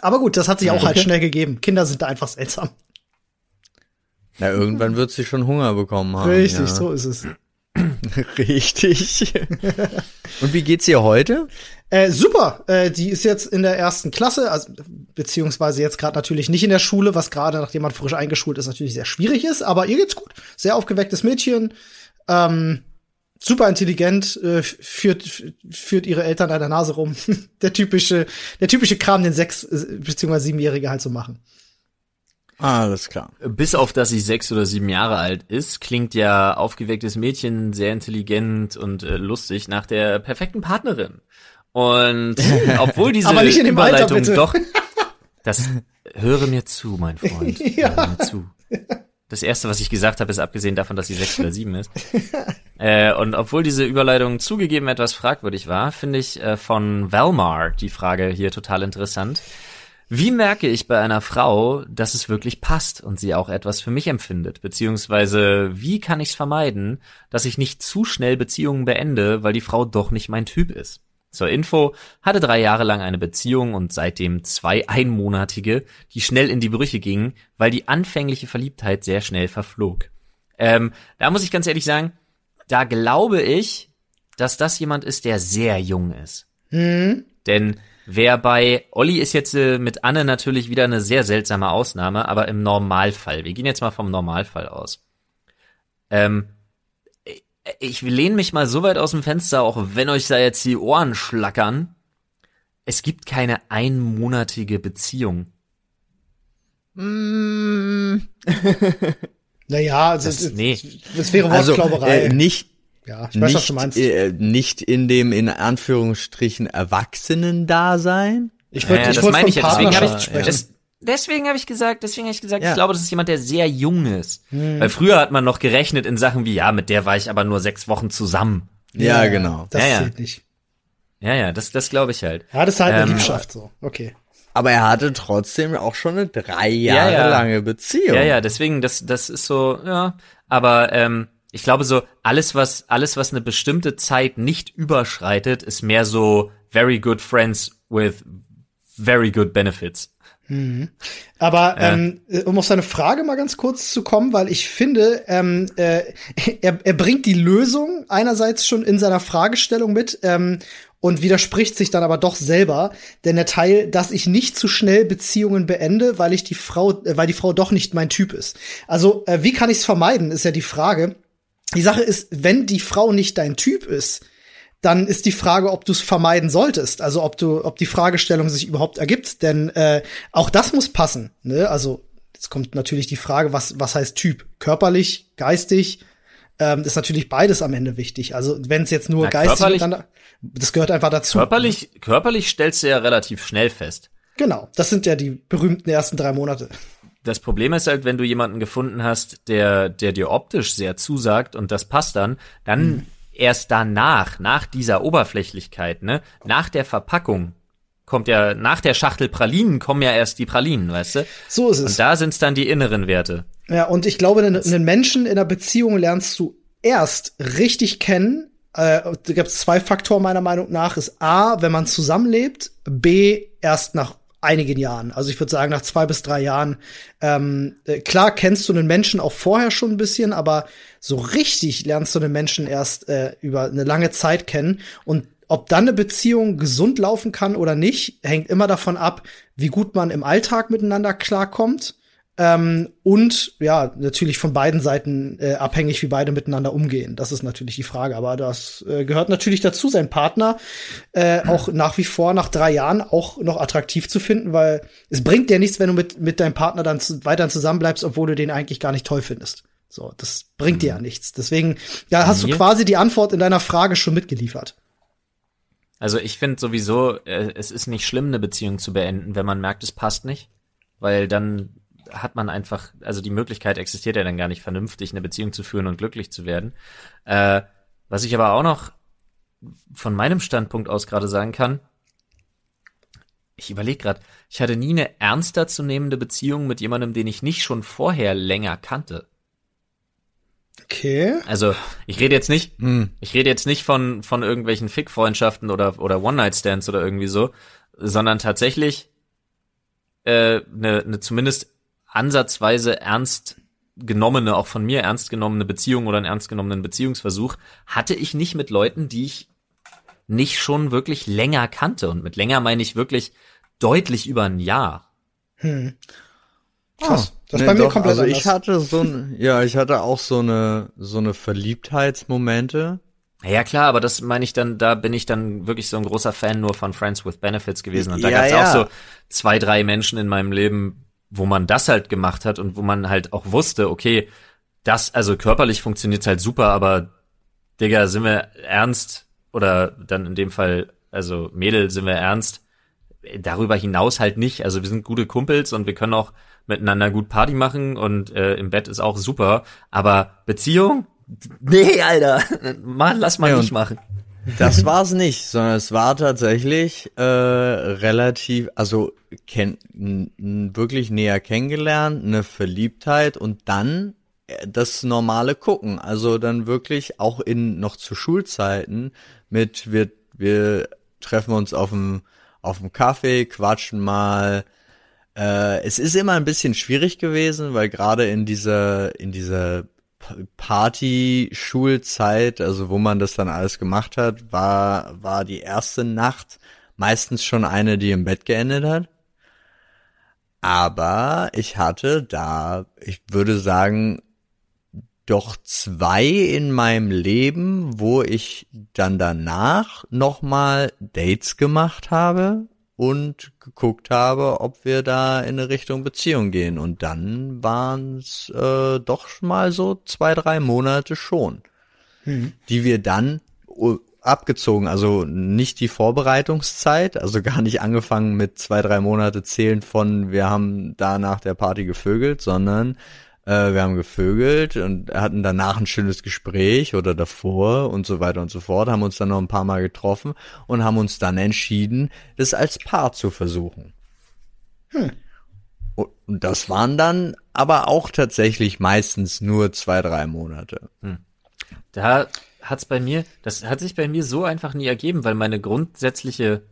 Aber gut, das hat sich auch halt schnell gegeben. Kinder sind da einfach seltsam. Na, irgendwann wird sie schon Hunger bekommen haben. Richtig, ja. so ist es. [LAUGHS] Richtig. Und wie geht's ihr heute? Äh, super, äh, die ist jetzt in der ersten Klasse, also, beziehungsweise jetzt gerade natürlich nicht in der Schule, was gerade, nachdem man frisch eingeschult ist, natürlich sehr schwierig ist, aber ihr geht's gut. Sehr aufgewecktes Mädchen, ähm, super intelligent, äh, führt, führt ihre Eltern an der Nase rum. [LAUGHS] der typische, der typische Kram, den sechs- äh, beziehungsweise siebenjährige halt so machen. Ah, alles klar. Bis auf, dass sie sechs oder sieben Jahre alt ist, klingt ja aufgewecktes Mädchen sehr intelligent und äh, lustig nach der perfekten Partnerin. Und [LAUGHS] obwohl diese Aber nicht in dem Alter, Überleitung bitte. doch, das höre mir zu, mein Freund, [LAUGHS] Ja. höre mir zu. Das erste, was ich gesagt habe, ist abgesehen davon, dass sie sechs oder sieben ist. [LAUGHS] äh, und obwohl diese Überleitung zugegeben etwas fragwürdig war, finde ich äh, von Valmar die Frage hier total interessant. Wie merke ich bei einer Frau, dass es wirklich passt und sie auch etwas für mich empfindet? Beziehungsweise, wie kann ich es vermeiden, dass ich nicht zu schnell Beziehungen beende, weil die Frau doch nicht mein Typ ist? Zur Info, hatte drei Jahre lang eine Beziehung und seitdem zwei einmonatige, die schnell in die Brüche gingen, weil die anfängliche Verliebtheit sehr schnell verflog. Ähm, da muss ich ganz ehrlich sagen, da glaube ich, dass das jemand ist, der sehr jung ist. Hm? Denn Wer bei Olli ist jetzt äh, mit Anne natürlich wieder eine sehr seltsame Ausnahme, aber im Normalfall, wir gehen jetzt mal vom Normalfall aus. Ähm, ich lehne mich mal so weit aus dem Fenster, auch wenn euch da jetzt die Ohren schlackern. Es gibt keine einmonatige Beziehung. Mm. [LAUGHS] naja, also, Das- das, nee. das wäre Also Wortklauberei. äh, nicht ja, ich weiß, was du nicht, meinst. äh, nicht in dem in Anführungsstrichen Erwachsenen-Dasein. ich würde Ja, ich das meine ich ja. Deswegen habe ich, sprechen. das, deswegen habe ich gesagt, deswegen habe ich gesagt, Ja. ich glaube, das ist jemand, der sehr jung ist. Hm. Weil früher hat man noch gerechnet in Sachen wie, ja, mit der war ich aber nur sechs Wochen zusammen. Ja, genau. Das Ja, ja. zählt nicht. Ja, ja, das, das glaube ich halt. Ja, das ist halt eine Ähm, Liebschaft so. Okay. Aber er hatte trotzdem auch schon eine drei Jahre ja. lange Beziehung. Ja, ja, deswegen, das, das ist so, ja. Aber ähm, ich glaube so, alles, was, alles, was eine bestimmte Zeit nicht überschreitet, ist mehr so very good friends with very good benefits. Aber Ja. ähm, um auf seine Frage mal ganz kurz zu kommen, weil ich finde, ähm, äh, er, er bringt die Lösung einerseits schon in seiner Fragestellung mit ähm, und widerspricht sich dann aber doch selber, denn der Teil, dass ich nicht zu schnell Beziehungen beende, weil ich die Frau, äh, weil die Frau doch nicht mein Typ ist. Also äh, wie kann ich es vermeiden, ist ja die Frage. Die Sache ist, wenn die Frau nicht dein Typ ist, dann ist die Frage, ob du es vermeiden solltest. Also ob du, ob die Fragestellung sich überhaupt ergibt. Denn äh, auch das muss passen. Ne? Also jetzt kommt natürlich die Frage, was was heißt Typ? Körperlich, geistig? Ähm, ist natürlich beides am Ende wichtig. Also wenn es jetzt nur Na, geistig miteinander, das gehört einfach dazu. Körperlich, körperlich stellst du ja relativ schnell fest. Genau, das sind ja die berühmten ersten drei Monate. Das Problem ist halt, wenn du jemanden gefunden hast, der, der dir optisch sehr zusagt und das passt dann, dann erst danach, nach dieser Oberflächlichkeit, ne, nach der Verpackung, kommt ja, nach der Schachtel Pralinen kommen ja erst die Pralinen, weißt du? So ist es. Und da sind's dann die inneren Werte. Ja, und ich glaube, einen, einen Menschen in einer Beziehung lernst du erst richtig kennen. Äh, da gibt es zwei Faktoren meiner Meinung nach. Ist A, wenn man zusammenlebt, B, erst nach einigen Jahren. Also ich würde sagen, nach zwei bis drei Jahren. Ähm, äh, klar kennst du einen Menschen auch vorher schon ein bisschen, aber so richtig lernst du einen Menschen erst äh, über eine lange Zeit kennen. Und ob dann eine Beziehung gesund laufen kann oder nicht, hängt immer davon ab, wie gut man im Alltag miteinander klarkommt. Ähm, und ja, natürlich von beiden Seiten äh, abhängig, wie beide miteinander umgehen. Das ist natürlich die Frage. Aber das äh, gehört natürlich dazu, sein Partner äh, auch nach wie vor nach drei Jahren auch noch attraktiv zu finden, weil es bringt dir nichts, wenn du mit, mit deinem Partner dann zu, weiterhin zusammenbleibst, obwohl du den eigentlich gar nicht toll findest. So, das bringt dir ja nichts. Deswegen, ja, hast du Mir? quasi die Antwort in deiner Frage schon mitgeliefert. Also ich finde sowieso, äh, es ist nicht schlimm, eine Beziehung zu beenden, wenn man merkt, es passt nicht. Weil dann hat man einfach, also die Möglichkeit existiert ja dann gar nicht vernünftig, eine Beziehung zu führen und glücklich zu werden. Äh, was ich aber auch noch von meinem Standpunkt aus gerade sagen kann, ich überlege gerade, ich hatte nie eine ernster zu nehmende Beziehung mit jemandem, den ich nicht schon vorher länger kannte. Okay. Also ich rede jetzt nicht, Hm. ich rede jetzt nicht von von irgendwelchen Fick-Freundschaften oder oder One-Night-Stands oder irgendwie so, sondern tatsächlich äh, eine ne zumindest ansatzweise ernst genommene, auch von mir ernst genommene Beziehung oder einen ernst genommenen Beziehungsversuch hatte ich nicht mit Leuten, die ich nicht schon wirklich länger kannte. Und mit länger meine ich wirklich deutlich über ein Jahr. Hm. Krass. das Nee, bei mir doch, komplett Also ich anders. hatte so ein, ja, ich hatte auch so eine, so eine Verliebtheitsmomente. Ja klar, aber das meine ich dann, da bin ich dann wirklich so ein großer Fan nur von Friends with Benefits gewesen. Und da Ja, gab's ja. auch so zwei, drei Menschen in meinem Leben, wo man das halt gemacht hat und wo man halt auch wusste, okay, das, also körperlich funktioniert's halt super, aber Digga, sind wir ernst? Oder dann in dem Fall, also Mädel, sind wir ernst? Darüber hinaus halt nicht. Also wir sind gute Kumpels und wir können auch miteinander gut Party machen und äh, im Bett ist auch super. Aber Beziehung? Nee, Alter. [LAUGHS] Mann, lass mal Ja, nicht machen. Das war's nicht, sondern es war tatsächlich äh, relativ, also kenn, wirklich näher kennengelernt, eine Verliebtheit und dann äh, das normale Gucken. Also dann wirklich auch in noch zu Schulzeiten mit wir wir treffen uns auf dem auf dem Kaffee, quatschen mal. Äh, es ist immer ein bisschen schwierig gewesen, weil gerade in dieser in dieser Party-Schulzeit, also wo man das dann alles gemacht hat, war, war die erste Nacht Meistens schon eine, die im Bett geendet hat. Aber ich hatte da, ich würde sagen, doch zwei in meinem Leben, wo ich dann danach nochmal Dates gemacht habe und geguckt habe, ob wir da in eine Richtung Beziehung gehen. Und dann waren es äh, doch mal so zwei, drei Monate schon, hm. die wir dann abgezogen, also nicht die Vorbereitungszeit, also [LAUGHS] gar nicht angefangen mit zwei, drei Monate zählen von, wir haben da nach der Party gevögelt, sondern äh, wir haben gevögelt und hatten danach ein schönes Gespräch oder davor und so weiter und so fort, haben uns dann noch ein paar Mal getroffen und haben uns dann entschieden, das als Paar zu versuchen. Hm. Und das waren dann aber auch tatsächlich meistens nur zwei, drei Monate. Hm. Da hat's bei mir, das hat sich bei mir so einfach nie ergeben, weil meine grundsätzliche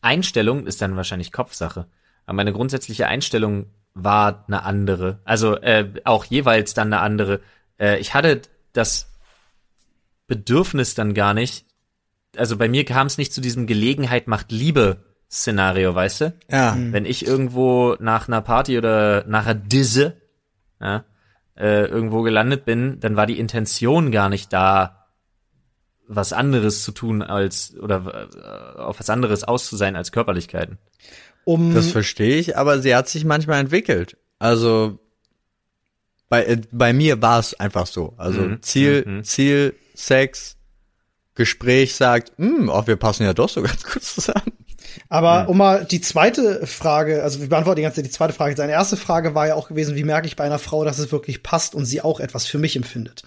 Einstellung ist dann wahrscheinlich Kopfsache. Aber meine grundsätzliche Einstellung war eine andere. Also äh, auch jeweils dann eine andere. Äh, ich hatte das Bedürfnis dann gar nicht. Also bei mir kam es nicht zu diesem Gelegenheit macht Liebe Szenario, weißt du? Ja. Wenn ich irgendwo nach einer Party oder nach einer Disse ja, äh, irgendwo gelandet bin, dann war die Intention gar nicht da, was anderes zu tun als oder äh, auf was anderes aus zu sein als Körperlichkeiten. Um das verstehe ich, aber sie hat sich manchmal entwickelt. Also bei äh, bei mir war es einfach so. Also mhm. Ziel mhm. Ziel Sex Gespräch sagt, hm, oh, wir passen ja doch so [LAUGHS] ganz gut zusammen. Aber mhm. um mal die zweite Frage, also wir beantworten die ganze Zeit die zweite Frage. Seine erste Frage war ja auch gewesen, wie merke ich bei einer Frau, dass es wirklich passt und sie auch etwas für mich empfindet.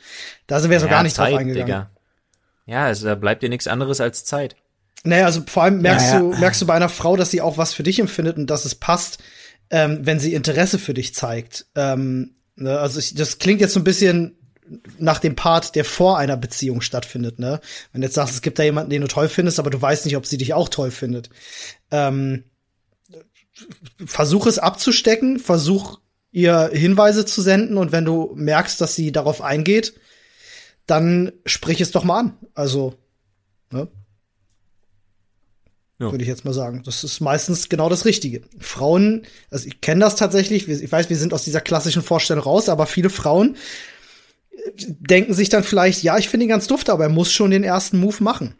Da sind wir so ja, gar nicht Zeit, drauf eingegangen. Digga. Ja, also da bleibt dir nichts anderes als Zeit. Naja, also vor allem merkst ja, ja. du, merkst du bei einer Frau, dass sie auch was für dich empfindet und dass es passt, ähm, wenn sie Interesse für dich zeigt. Ähm, ne? Also ich, das klingt jetzt so ein bisschen nach dem Part, der vor einer Beziehung stattfindet, ne? Wenn du jetzt sagst, es gibt da jemanden, den du toll findest, aber du weißt nicht, ob sie dich auch toll findet. Ähm, versuch es abzustecken, versuch ihr Hinweise zu senden und wenn du merkst, dass sie darauf eingeht, dann sprich es doch mal an. Also, ne? Ja. Würde ich jetzt mal sagen. Das ist meistens genau das Richtige. Frauen, also ich kenne das tatsächlich, ich weiß, wir sind aus dieser klassischen Vorstellung raus, aber viele Frauen äh, denken sich dann vielleicht, ja, ich finde ihn ganz duft, aber er muss schon den ersten Move machen.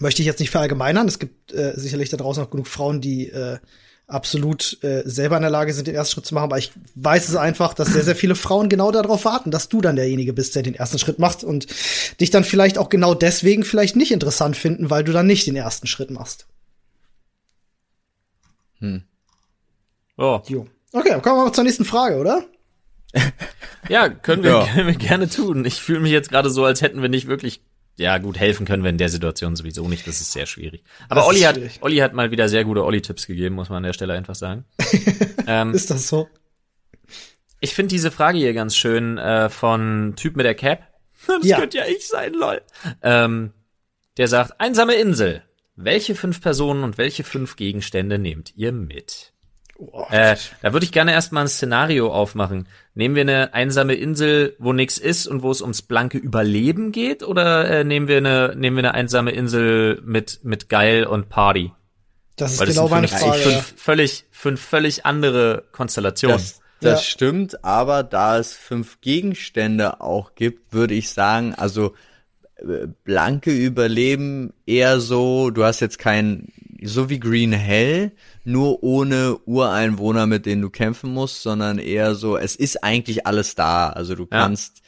Möchte ich jetzt nicht verallgemeinern. Es gibt äh, sicherlich da draußen noch genug Frauen, die äh, absolut äh, selber in der Lage sind, den ersten Schritt zu machen. Aber ich weiß es einfach, dass sehr, sehr viele Frauen genau darauf warten, dass du dann derjenige bist, der den ersten Schritt macht und dich dann vielleicht auch genau deswegen vielleicht nicht interessant finden, weil du dann nicht den ersten Schritt machst. Hm. Oh. Jo. Okay, dann kommen wir mal zur nächsten Frage, oder? ja, können wir, ja. [LAUGHS] können wir gerne tun. Ich fühle mich jetzt gerade so, als hätten wir nicht wirklich ja, gut, helfen können wir in der Situation sowieso nicht. Das ist sehr schwierig. Aber Olli hat, Olli hat mal wieder sehr gute Olli-Tipps gegeben, muss man an der Stelle einfach sagen. [LAUGHS] ähm, ist das so? Ich finde diese Frage hier ganz schön äh, von Typ mit der Cap. [LAUGHS] Das ja. könnte ja ich sein, lol. Ähm, der sagt, einsame Insel. Welche fünf Personen und welche fünf Gegenstände nehmt ihr mit? Oh, äh, da würde ich gerne erstmal ein Szenario aufmachen. Nehmen wir eine einsame Insel, wo nichts ist und wo es ums blanke Überleben geht, oder äh, nehmen wir eine nehmen wir eine einsame Insel mit mit geil und Party? Das ist Weil genau das meine Frage. Fünf völlig fünf völlig andere Konstellationen. Das, das ja. stimmt, aber da es fünf Gegenstände auch gibt, würde ich sagen, also blanke Überleben eher so, du hast jetzt kein so wie Green Hell, nur ohne Ureinwohner, mit denen du kämpfen musst, sondern eher so, es ist eigentlich alles da. Also du kannst, ja.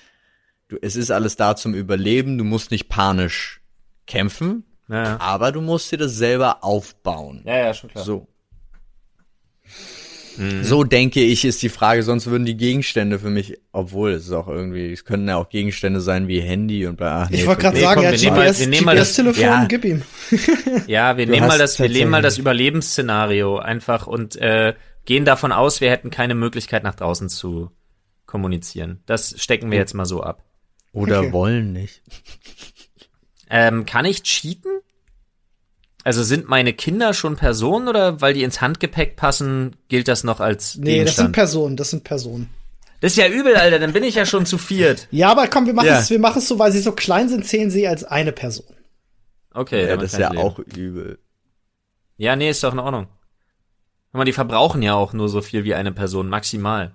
du, es ist alles da zum Überleben, du musst nicht panisch kämpfen, ja. aber du musst dir das selber aufbauen. Ja, ja, schon klar. So. Mhm. So denke ich, ist die Frage, sonst würden die Gegenstände für mich, obwohl es ist auch irgendwie, es könnten ja auch Gegenstände sein wie Handy und bei nee, Ich wollte gerade sagen, komm, ja, wir GPS, wir nehmen mal das Telefon, ja, gib ihm. [LAUGHS] ja, wir nehmen mal das, wir nehmen mal das Überlebensszenario einfach und äh, gehen davon aus, wir hätten keine Möglichkeit nach draußen zu kommunizieren. Das stecken wir jetzt mal so ab. Oder okay. wollen nicht. Ähm, kann ich cheaten? Also sind meine Kinder schon Personen oder weil die ins Handgepäck passen, gilt das noch als Nee, Gegenstand? das sind Personen, das sind Personen. Das ist ja übel, Alter, dann bin ich ja schon zu viert. [LAUGHS] Ja, aber komm, wir machen ja. es, wir machen es so, weil sie so klein sind, zählen sie als eine Person. Okay, ja, das ist ja leben. auch übel. Ja, nee, ist doch in Ordnung. Guck mal, die verbrauchen ja auch nur so viel wie eine Person, maximal.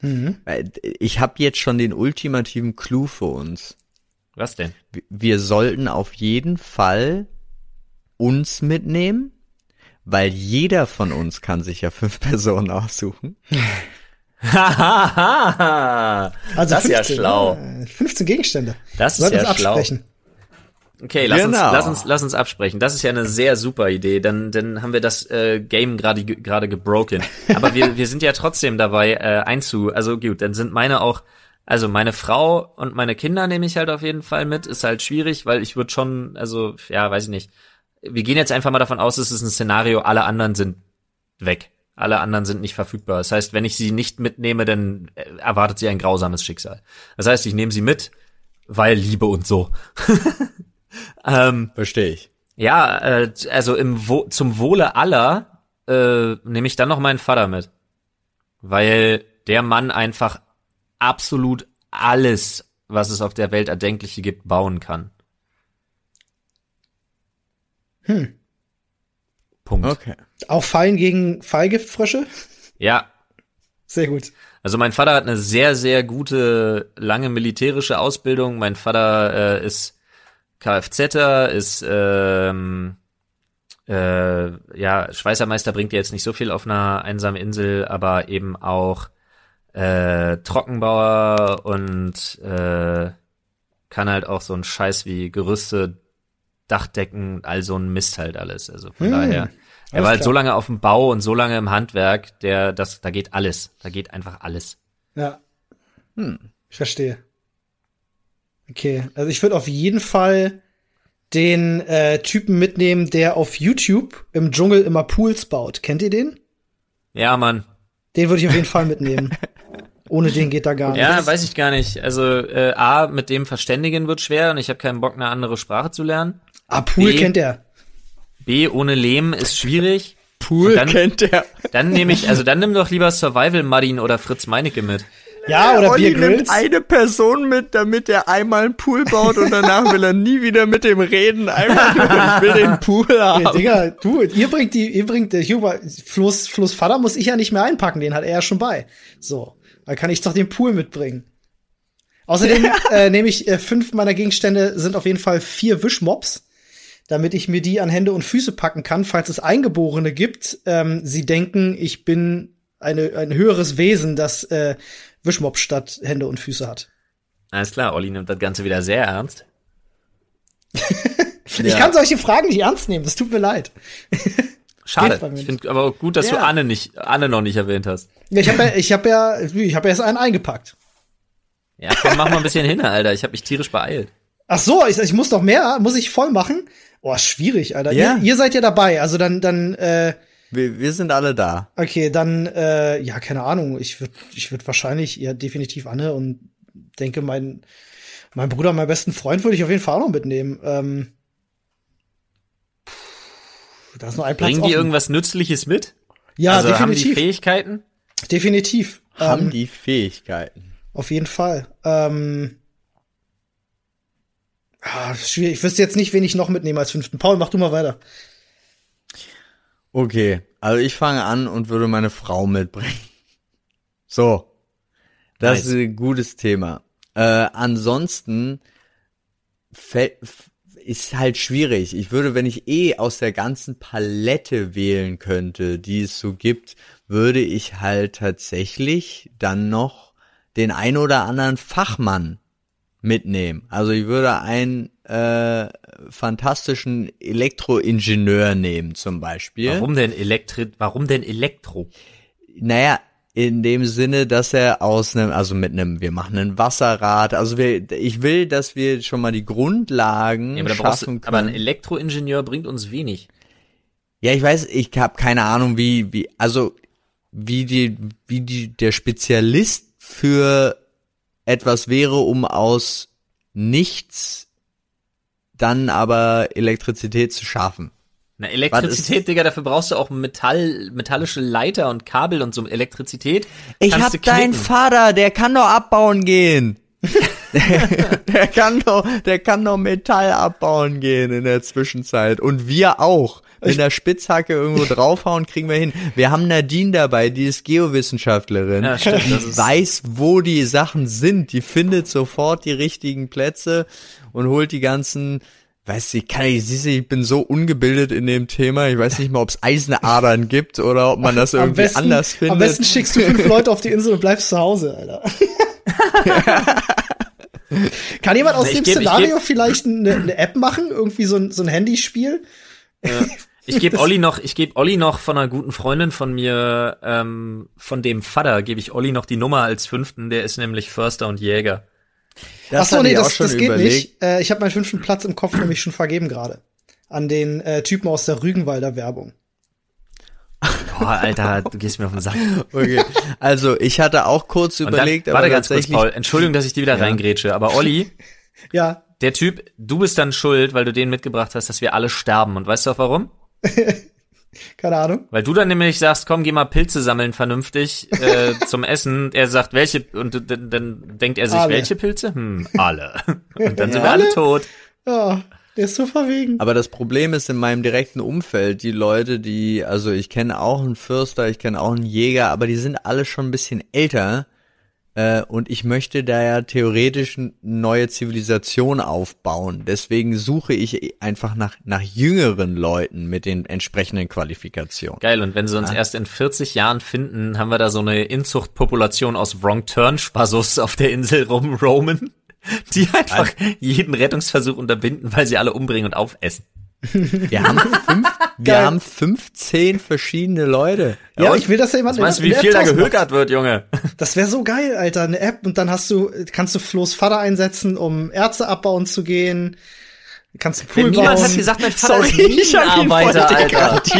Mhm. Weil Ich habe jetzt schon den ultimativen Clou für uns. Was denn? Wir- sollten auf jeden Fall uns mitnehmen, weil jeder von uns kann sich ja fünf [LAUGHS] Personen aussuchen. Hahaha. [LAUGHS] Also das ist ja 15, schlau. ne? 15 Gegenstände. Das ist ja schlau. absprechen. Okay, lass uns, Genau. lass uns, lass uns absprechen. Das ist ja eine sehr super Idee. Dann, dann haben wir das äh, Game gerade ge- gerade gebroken. Aber wir, wir sind ja trotzdem dabei äh, einzu. Also gut, dann sind meine auch. Also meine Frau und meine Kinder nehme ich halt auf jeden Fall mit. Ist halt schwierig, weil ich würde schon, also ja, weiß ich nicht. Wir gehen jetzt einfach mal davon aus, es ist ein Szenario. Alle anderen sind weg. Alle anderen sind nicht verfügbar. Das heißt, wenn ich sie nicht mitnehme, dann äh, erwartet sie ein grausames Schicksal. Das heißt, ich nehme sie mit, weil Liebe und so. [LAUGHS] ähm, Verstehe ich. ja, äh, also im Wo zum Wohle aller äh, nehme ich dann noch meinen Vater mit. Weil der Mann einfach absolut alles, was es auf der Welt Erdenkliche gibt, bauen kann. Hm. Punkt. Okay. Auch Fallen gegen Fallgiftfrösche? Ja, Sehr gut. Also mein Vater hat eine sehr, sehr gute, lange militärische Ausbildung. Mein Vater äh, ist Kfzer, ist ähm, äh, ja Schweißermeister bringt dir jetzt nicht so viel auf einer einsamen Insel, aber eben auch äh, Trockenbauer und äh, kann halt auch so ein Scheiß wie Gerüste, Dachdecken, all so ein Mist halt alles. Also von Hm, daher. Er war halt klar. so lange auf dem Bau und so lange im Handwerk, der, das, da geht alles. Da geht einfach alles. Ja. Hm. Ich verstehe. Okay, also ich würde auf jeden Fall den äh, Typen mitnehmen, der auf YouTube im Dschungel immer Pools baut. Kennt ihr den? Ja, Mann. Den würde ich auf jeden Fall mitnehmen. [LAUGHS] Ohne den geht da gar nicht. Ja, weiß ich gar nicht. Also äh, A, mit dem verständigen wird schwer und ich habe keinen Bock, eine andere Sprache zu lernen. ah, Pool B. kennt er. B, ohne Lehm ist schwierig. Pool dann- kennt er. Dann nehme ich, also dann nimm doch lieber Survival Martin oder Fritz Meinecke mit. Ja, oder Olli Beer nimmt eine Person mit, damit er einmal einen Pool baut und danach will er nie wieder mit dem reden. Einfach nur, ich will den [LAUGHS] Pool haben. Digga, du, ihr bringt die, ihr bringt, der Huber, Flo's, Flo's Vater muss ich ja nicht mehr einpacken, den hat er ja schon bei. So. Dann kann ich doch den Pool mitbringen. Außerdem äh, nehme ich äh, fünf meiner Gegenstände sind auf jeden Fall vier Wischmops, damit ich mir die an Hände und Füße packen kann, falls es Eingeborene gibt. Ähm, sie denken, ich bin eine, ein höheres Wesen, das äh, Wischmops statt Hände und Füße hat. Alles klar, Olli nimmt das Ganze wieder sehr ernst. [LAUGHS] Ich kann solche Fragen nicht ernst nehmen, das tut mir leid. [LAUGHS] Schade. Ich finde aber auch gut, dass du Ja. Anne nicht, Anne noch nicht erwähnt hast. Ja, ich habe ja, ich habe ja, ich habe ja erst einen eingepackt. Ja, komm, mach mal ein bisschen hin, Alter. Ich habe mich tierisch beeilt. Ach so, ich, ich muss noch mehr, muss ich voll machen? Oh, schwierig, Alter. Ja. Ihr, ihr seid ja dabei, also dann, dann, äh, Wir, wir sind alle da. okay, dann, äh, ja, keine Ahnung. Ich würde, ich würde wahrscheinlich, ja, definitiv Anne und denke, mein, mein Bruder, mein besten Freund würde ich auf jeden Fall auch noch mitnehmen. Ähm, pff, da ist nur ein Platz Bringen die offen. irgendwas Nützliches mit? Ja, also haben die definitiv, Fähigkeiten? definitiv. Haben Ähm, die Fähigkeiten. Auf jeden Fall. Ähm, ah, schwierig. Ich wüsste jetzt nicht, wen ich noch mitnehme als fünften. Paul, mach du mal weiter. Okay, also ich fange an und würde meine Frau mitbringen. [LAUGHS] So. Das Nice. ist ein gutes Thema. Äh, ansonsten ist halt schwierig. Ich würde, wenn ich eh aus der ganzen Palette wählen könnte, die es so gibt, würde ich halt tatsächlich dann noch den ein oder anderen Fachmann mitnehmen. Also ich würde einen äh, fantastischen Elektroingenieur nehmen zum Beispiel. Warum denn Elektri warum denn Elektro? Naja, in dem Sinne, dass er aus einem, also mit einem, wir machen ein Wasserrad, also wir, ich will, dass wir schon mal die Grundlagen Ja, du, schaffen aber ein können. Elektroingenieur bringt uns wenig. Ja, ich weiß, ich habe keine Ahnung, wie, wie, also wie die, wie die der Spezialist für etwas wäre, um aus nichts dann aber Elektrizität zu schaffen. Na, Elektrizität, Digga, dafür brauchst du auch Metall, metallische Leiter und Kabel und so Elektrizität. Ich hab deinen. Vater, der kann doch abbauen gehen. [LAUGHS] der kann doch, der kann doch Metall abbauen gehen in der Zwischenzeit. Und wir auch. Mit der Spitzhacke irgendwo [LAUGHS] draufhauen, kriegen wir hin. Wir haben Nadine dabei, die ist Geowissenschaftlerin. Ja, stimmt, die weiß, wo die Sachen sind. Die findet sofort die richtigen Plätze und holt die ganzen, weiß ich, kann ich, siehst du, ich bin so ungebildet in dem Thema. Ich weiß nicht mal, ob es Eisenadern [LAUGHS] gibt oder ob man das Am irgendwie besten, anders findet. am besten schickst du fünf [LAUGHS] Leute auf die Insel und bleibst zu Hause, Alter. Kann jemand aus Ich dem geb- Szenario vielleicht eine, eine App machen? Irgendwie so ein, so ein Handyspiel? Ich gebe [LAUGHS] Olli noch, ich gebe Olli noch von einer guten Freundin von mir, ähm, von dem Vater, gebe ich Olli noch die Nummer als fünften, der ist nämlich Förster und Jäger. das Achso, hatte nee, das, das geht überlegt. nicht. Äh, ich habe meinen fünften Platz im Kopf nämlich schon vergeben gerade. An den äh, Typen aus der Rügenwalder Werbung. Boah, Alter, du gehst mir auf den Sack. [LAUGHS] Okay. Also, ich hatte auch kurz Und überlegt, dann, aber warte ganz kurz. Paul. Entschuldigung, dass ich dir wieder reingrätsche, aber Olli, [LAUGHS] Ja, der Typ, du bist dann schuld, weil du den mitgebracht hast, dass wir alle sterben. Und weißt du auch warum? [LAUGHS] keine Ahnung. Weil du dann nämlich sagst, komm, geh mal Pilze sammeln vernünftig äh, [LAUGHS] zum Essen. Er sagt, welche, und dann, dann denkt er sich, Alle. welche Pilze? Hm, alle. [LAUGHS] Und dann sind wir Alle? alle tot. Ja, der ist so verwegen. Aber das Problem ist in meinem direkten Umfeld, die Leute, die, also ich kenne auch einen Fürster, ich kenne auch einen Jäger, aber die sind alle schon ein bisschen älter. Äh, und ich möchte da ja theoretisch eine neue Zivilisation aufbauen. Deswegen suche ich einfach nach, nach jüngeren Leuten mit den entsprechenden Qualifikationen. Geil, und wenn sie uns erst in 40 Jahren finden, haben wir da so eine Inzuchtpopulation aus Wrong Turn Spasus auf der Insel rumroamen, die einfach jeden Rettungsversuch unterbinden, weil sie alle umbringen und aufessen. Wir haben, [LAUGHS] fünf, wir haben 15 verschiedene Leute. Ja, und? ich will, dass da jemand Was meinst du, wie viel da gehökert wird, Junge? Das wäre so geil, Alter. Eine App und dann hast du, kannst du Flo's Vater einsetzen, um Erze abbauen zu gehen. Kannst du Pool Niemand bauen. hat gesagt, mein Vater Sorry, ist Minenarbeiter, Alter. [LAUGHS]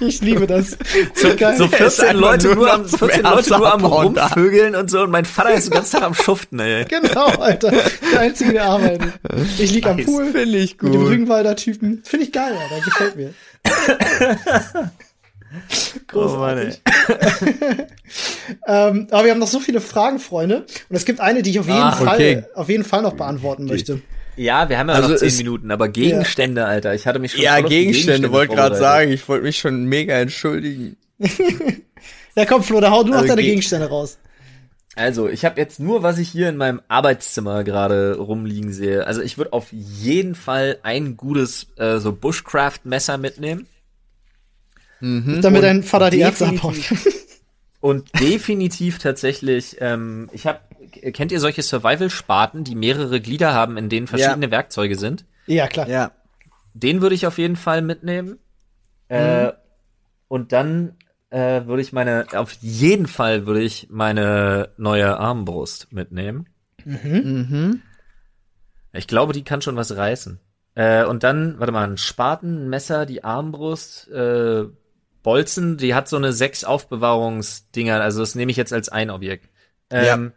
Ich liebe das. So geil. So ist 14 einfach Leute nur nur am, noch zum 14 Leute nur am rumvögeln und so und mein Vater ist den ganzen Tag am Schuften, ey. Genau, Alter. Der Einzige, der arbeitet. Ich lieg am. Pool Finde ich mit dem gut. Rügenwalder Typen. Finde ich geil, Alter. Gefällt mir. [LAUGHS] Großartig. [LAUGHS] ähm, aber wir haben noch so viele Fragen, Freunde. Und es gibt eine, die ich auf jeden Ach, Fall, okay. auf jeden Fall noch beantworten möchte. Ja, wir haben ja Also noch 10 es- Minuten, aber Gegenstände, Alter. Ich hatte mich schon Ja, die Gegenstände, wollte gerade sagen, ich wollte mich schon mega entschuldigen. [LAUGHS] Ja, komm, Flo, da hau du noch Also deine Ge- Gegenstände raus. Also, ich habe jetzt nur, was ich hier in meinem Arbeitszimmer gerade rumliegen sehe. Also, ich würde auf jeden Fall ein gutes äh, so Bushcraft-Messer mitnehmen. Damit dein Vater die Ärzte abhaut. [LAUGHS] Und definitiv tatsächlich, ähm, ich habe, kennt ihr solche Survival-Spaten, die mehrere Glieder haben, in denen verschiedene Werkzeuge sind? Ja, klar. Ja. Den würde ich auf jeden Fall mitnehmen. Äh, und dann äh, würde ich meine, auf jeden Fall würde ich meine neue Armbrust mitnehmen. Mhm. Ich glaube, die kann schon was reißen. Äh, und dann, warte mal, ein Spaten, ein Messer, die Armbrust, äh, Bolzen, die hat so eine sechs Aufbewahrungsdinger, also das nehme ich jetzt als ein Objekt. Ähm,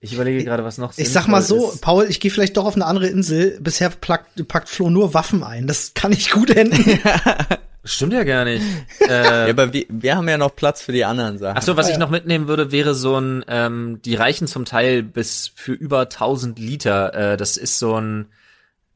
Ich überlege gerade, was noch Ich sag mal so, ist. Paul, ich gehe vielleicht doch auf eine andere Insel. Bisher packt, packt Flo nur Waffen ein. Das kann ich gut enden. [LAUGHS] Stimmt ja gar nicht. [LAUGHS] Ja, äh, aber wir, wir haben ja noch Platz für die anderen Sachen. Ach so, was Ah, ich ja. noch mitnehmen würde, wäre so ein, ähm, die reichen zum Teil bis für über 1000 Liter. Äh, das ist so ein,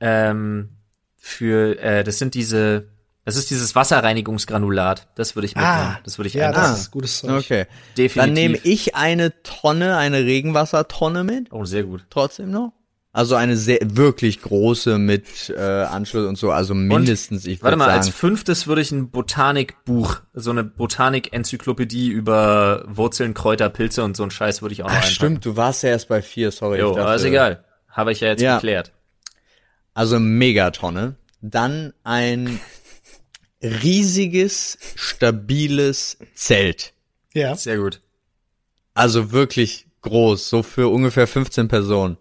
ähm, für, äh, das sind diese, das ist dieses Wasserreinigungsgranulat. Das würde ich mitnehmen. das würde ich Ah, ja, einpacken. das ist gutes Zeug. Okay. Definitiv. Dann nehme ich eine Tonne, eine Regenwassertonne mit, Oh, sehr gut. trotzdem noch. Also eine sehr, wirklich große mit äh, Anschluss und so, also mindestens, ich Warte mal, als sagen. fünftes würde ich ein Botanikbuch, so eine Botanik-Enzyklopädie über Wurzeln, Kräuter, Pilze und so ein Scheiß würde ich auch noch Ach einpacken. stimmt, du warst ja erst bei vier, sorry. Jo, ich dachte- aber ist egal. Habe ich ja jetzt Ja. geklärt. Also Megatonne. Dann ein riesiges, stabiles Zelt. Ja. Sehr gut. Also wirklich groß, so für ungefähr 15 Personen.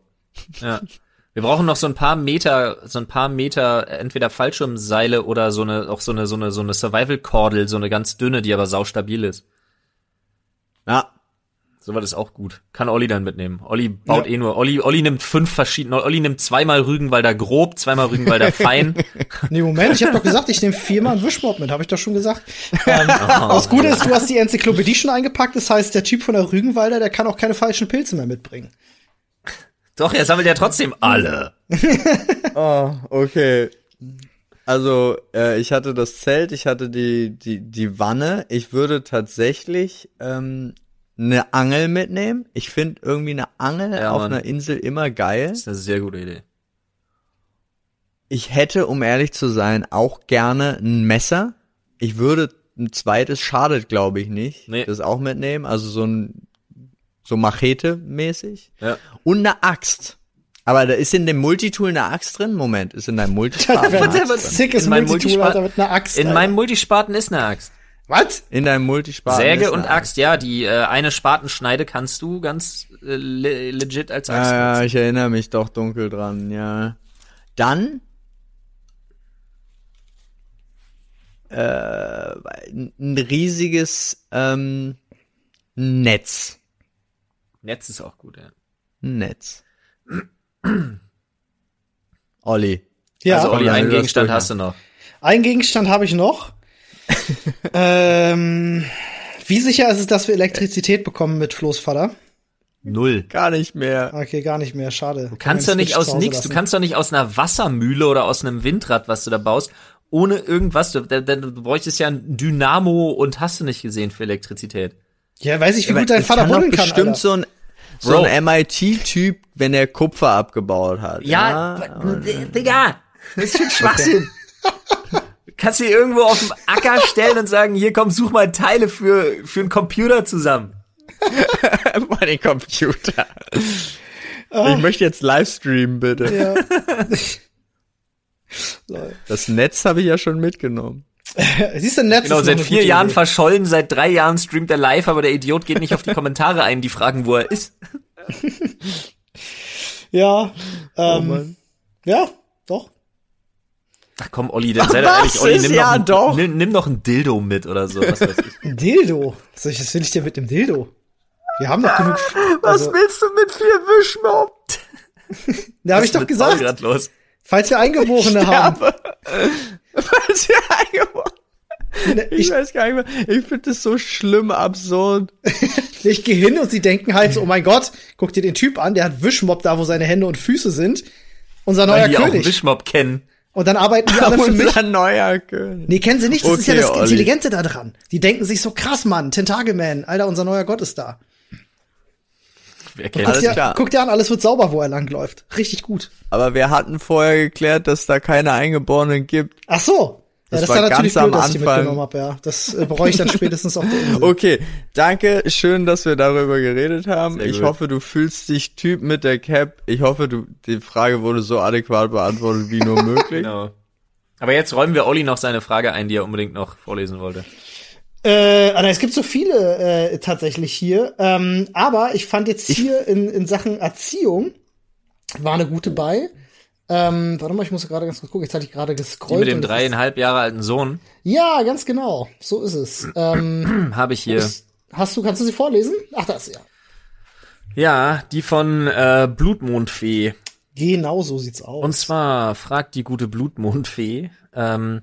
Ja. Wir brauchen noch so ein paar Meter, so ein paar Meter, entweder Fallschirmseile oder so eine, auch so eine, so eine, so eine Survival-Kordel, so eine ganz dünne, die aber saustabil ist. Ja, Sowas ist auch gut. Kann Olli dann mitnehmen. Olli baut ja. eh nur. Olli, Olli nimmt fünf verschiedene. Olli nimmt zweimal Rügenwalder grob, zweimal Rügenwalder fein. [LAUGHS] nee, Moment, ich habe doch gesagt, ich nehme viermal einen Wischmob mit, habe ich doch schon gesagt. Ähm, [LAUGHS] oh. Das Gute ist, du hast die Enzyklopädie schon eingepackt, das heißt, der Typ von der Rügenwalder, der kann auch keine falschen Pilze mehr mitbringen. Doch, er sammelt ja trotzdem alle. oh, [LAUGHS] okay. Also, äh, ich hatte das Zelt, ich hatte die, die, die Wanne. Ich würde tatsächlich ähm, eine Angel mitnehmen. Ich finde irgendwie eine Angel ja, auf Mann. einer Insel immer geil. Das ist eine sehr gute Idee. Ich hätte, um ehrlich zu sein, auch gerne ein Messer. Ich würde ein zweites schadet, glaube ich, nicht. Nee. Das auch mitnehmen. Also so ein so Machete-mäßig. Ja. Und eine Axt. Aber da ist in dem Multitool eine Axt drin? Moment, ist in deinem [LAUGHS] Multispaten eine Axt drin? Sickes Multitool, Alter, mit einer Axt. In meinem Multispaten ist eine Axt. Was? In deinem Multispaten. Säge und Axt, ja, die äh, eine Spatenschneide kannst du ganz äh, le legit als Axt Ja, ja, ich erinnere mich doch dunkel dran, ja. Dann äh, ein riesiges ähm, Netz. Netz ist auch gut, ja. Netz. [CLEARS THROAT] Olli. Ja. Also Olli, einen Gegenstand hast du noch. Einen Gegenstand habe ich noch. [LAUGHS] ähm, wie sicher ist es, dass wir Elektrizität bekommen mit Flo's Vater? Null. Gar nicht mehr. Okay, gar nicht mehr. Schade. Du kannst doch nicht aus nix, du kannst doch nicht aus einer Wassermühle oder aus einem Windrad, was du da baust, ohne irgendwas. Du, du, du bräuchtest ja ein Dynamo und hast du nicht gesehen für Elektrizität. Ja, weiß ich, wie gut dein Vater buddeln kann. Bestimmt Alter. so ein so ein MIT-Typ, wenn er Kupfer abgebaut hat. Ja, ja Digga, das ist schon Schwachsinn. Okay. [LAUGHS] Kannst du irgendwo auf dem Acker [LAUGHS] stellen und sagen, hier komm, such mal Teile für, für einen Computer zusammen. [LAUGHS] den Computer. Oh. Ich möchte jetzt Livestreamen, bitte. Ja. [LAUGHS] das Netz habe ich ja schon mitgenommen. Siehst du, Netz Genau, seit vier Jahren Idee. verschollen, seit drei Jahren streamt er live, aber der Idiot geht nicht auf die Kommentare ein, die fragen, wo er ist. ja, ähm, oh ja. Ach komm, Olli, dann sei doch ehrlich, Olli, nimm, ja, noch ein, nimm, nimm, noch ein Dildo mit oder so, was weiß ich. Ein Dildo? Was will ich dir mit dem Dildo? Wir haben doch genug. Also, was willst du mit vier Wischmob? [LAUGHS] da habe ich doch gesagt. Los? Falls wir Eingeborene haben. [LAUGHS] Falls wir Eingeborene. Ich, ich weiß gar nicht mehr. Ich finde das so schlimm, absurd. [LAUGHS] ich gehe hin und sie denken halt so, oh mein Gott, guck dir den Typ an, der hat Wischmob da, wo seine Hände und Füße sind. Unser neuer Weil die König. Auch Wischmob kennen. Und dann arbeiten die alle für mich. Neuer König. Nee, kennen sie nicht. Das okay, ist ja das Olli. Intelligente da dran. Die denken sich so krass, Mann. Tentakelman. Alter, unser neuer Gott ist da. Wer kennt guck, dir, guck dir an, alles wird sauber, wo er langläuft. Richtig gut. Aber wir hatten vorher geklärt, dass da keine Eingeborenen gibt. Ach so. Ja, das, das war natürlich ganz blöd, am dass ich mitgenommen habe, ja. Das äh, bereue ich dann spätestens auf der Insel. [LAUGHS] Okay, danke, schön, dass wir darüber geredet haben. Sehr ich gut. hoffe, du fühlst dich Typ mit der Cap. Ich hoffe, du die Frage wurde so adäquat beantwortet wie nur möglich. [LAUGHS] genau. Aber jetzt räumen wir Olli noch seine Frage ein, die er unbedingt noch vorlesen wollte. Äh, also es gibt so viele äh, tatsächlich hier. Ähm, aber ich fand jetzt hier in, in Sachen Erziehung war eine gute bei. Ähm, warte mal, ich muss gerade ganz kurz gucken. Jetzt hatte ich gerade gescrollt. Die mit dem dreieinhalb Jahre alten Sohn. Ja, ganz genau. So ist es. Ähm, [CLEARS THROAT] Habe ich hier. Hast du, kannst du sie vorlesen? Ach, das ja. Ja, die von äh, Blutmondfee. Genau so sieht's aus. Und zwar fragt die gute Blutmondfee, ähm,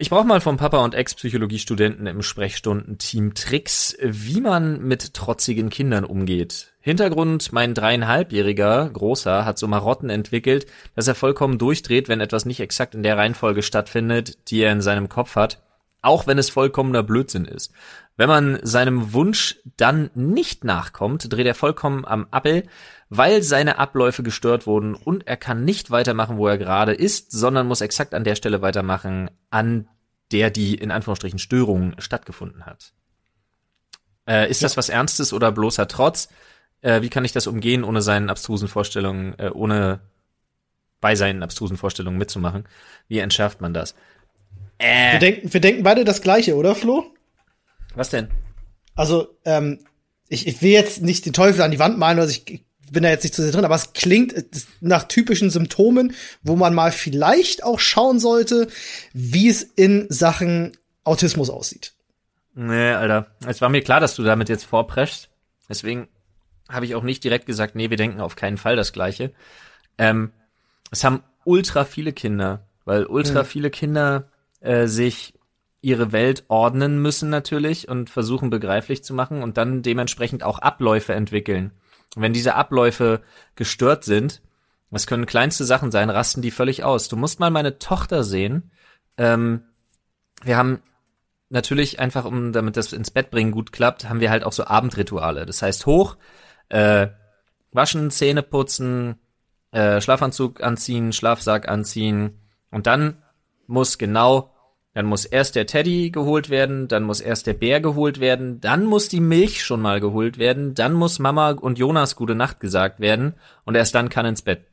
ich brauche mal vom Papa und Ex-Psychologiestudenten im Sprechstundenteam Tricks, wie man mit trotzigen Kindern umgeht. Hintergrund, mein dreieinhalbjähriger Großer hat so Marotten entwickelt, dass er vollkommen durchdreht, wenn etwas nicht exakt in der Reihenfolge stattfindet, die er in seinem Kopf hat, auch wenn es vollkommener Blödsinn ist. Wenn man seinem Wunsch dann nicht nachkommt, dreht er vollkommen am Appel, weil seine Abläufe gestört wurden und er kann nicht weitermachen, wo er gerade ist, sondern muss exakt an der Stelle weitermachen, an der die in Anführungsstrichen Störung stattgefunden hat. Äh, ist ja. das was Ernstes oder bloßer Trotz? Äh, wie kann ich das umgehen, ohne seinen abstrusen Vorstellungen, äh, ohne bei seinen abstrusen Vorstellungen mitzumachen? Wie entschärft man das? Äh. Wir, denken, wir denken beide das Gleiche, oder Flo? Was denn? Also, ähm, ich, ich will jetzt nicht den Teufel an die Wand malen, also ich bin da jetzt nicht zu sehr drin, aber es klingt nach typischen Symptomen, wo man mal vielleicht auch schauen sollte, wie es in Sachen Autismus aussieht. Nee, Alter. Es war mir klar, dass du damit jetzt vorpreschst. Deswegen habe ich auch nicht direkt gesagt, nee, wir denken auf keinen Fall das Gleiche. Ähm, es haben ultra viele Kinder, weil ultra mhm. viele Kinder äh, sich ihre Welt ordnen müssen natürlich und versuchen begreiflich zu machen und dann dementsprechend auch Abläufe entwickeln. Wenn diese Abläufe gestört sind, das können kleinste Sachen sein, rasten die völlig aus. Du musst mal meine Tochter sehen. Ähm, wir haben natürlich einfach, um damit das ins Bett bringen gut klappt, haben wir halt auch so Abendrituale. Das heißt hoch, äh, waschen, Zähne putzen, äh, Schlafanzug anziehen, Schlafsack anziehen und dann muss genau, dann muss erst der Teddy geholt werden, dann muss erst der Bär geholt werden, dann muss die Milch schon mal geholt werden, dann muss Mama und Jonas gute Nacht gesagt werden und erst dann kann ins Bett.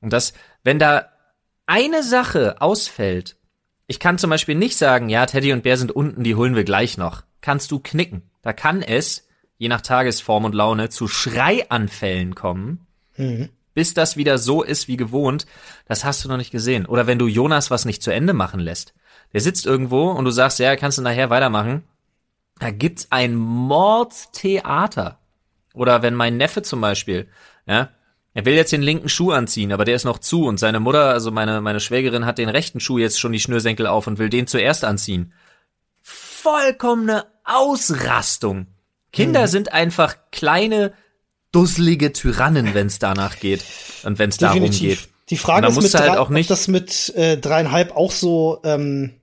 Und das, wenn da eine Sache ausfällt, ich kann zum Beispiel nicht sagen, ja, Teddy und Bär sind unten, die holen wir gleich noch. Kannst du knicken. Da kann es, je nach Tagesform und Laune, zu Schreianfällen kommen, mhm. bis das wieder so ist wie gewohnt. Das hast du noch nicht gesehen. Oder wenn du Jonas was nicht zu Ende machen lässt. Der sitzt irgendwo und du sagst, ja, kannst du nachher weitermachen. Da gibt's ein Mordtheater. Oder wenn mein Neffe zum Beispiel, ja, er will jetzt den linken Schuh anziehen, aber der ist noch zu und seine Mutter, also meine, meine Schwägerin, hat den rechten Schuh jetzt schon die Schnürsenkel auf und will den zuerst anziehen. Vollkommene Ausrastung. Kinder mhm. sind einfach kleine, dusselige Tyrannen, wenn es danach geht und wenn es darum geht. Die Frage ist mit halt auch nicht, ob das mit äh, dreieinhalb auch so. Ähm,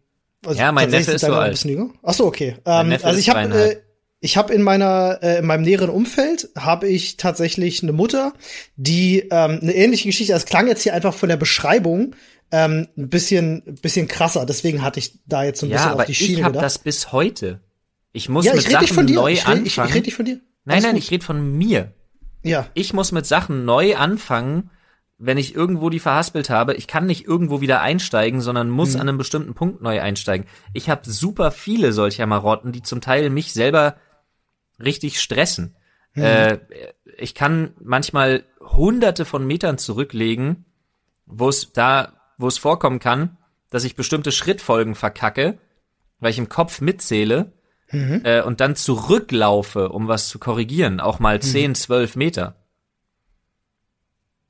also ja, mein Neffe ist so alt. Ach so, okay. Ähm, also ich habe äh, ich habe in meiner äh, in meinem näheren Umfeld habe ich tatsächlich eine Mutter, die ähm, eine ähnliche Geschichte. Das klang jetzt hier einfach von der Beschreibung ähm, ein bisschen ein bisschen krasser. Deswegen hatte ich da jetzt so ein ja, bisschen auf die Schiene ich hab gedacht. das bis heute. Ich muss ja, ich mit Sachen neu ich red, anfangen. Ich, ich rede nicht von dir. Nein, Alles nein, gut. ich rede von mir. Ja. Ich muss mit Sachen neu anfangen, wenn ich irgendwo die verhaspelt habe. Ich kann nicht irgendwo wieder einsteigen, sondern muss mhm. an einem bestimmten Punkt neu einsteigen. Ich habe super viele solcher Marotten, die zum Teil mich selber richtig stressen. Mhm. Äh, ich kann manchmal hunderte von Metern zurücklegen, wo es da, wo es vorkommen kann, dass ich bestimmte Schrittfolgen verkacke, weil ich im Kopf mitzähle mhm. äh, und dann zurücklaufe, um was zu korrigieren, auch mal mhm. 10, 12 Meter.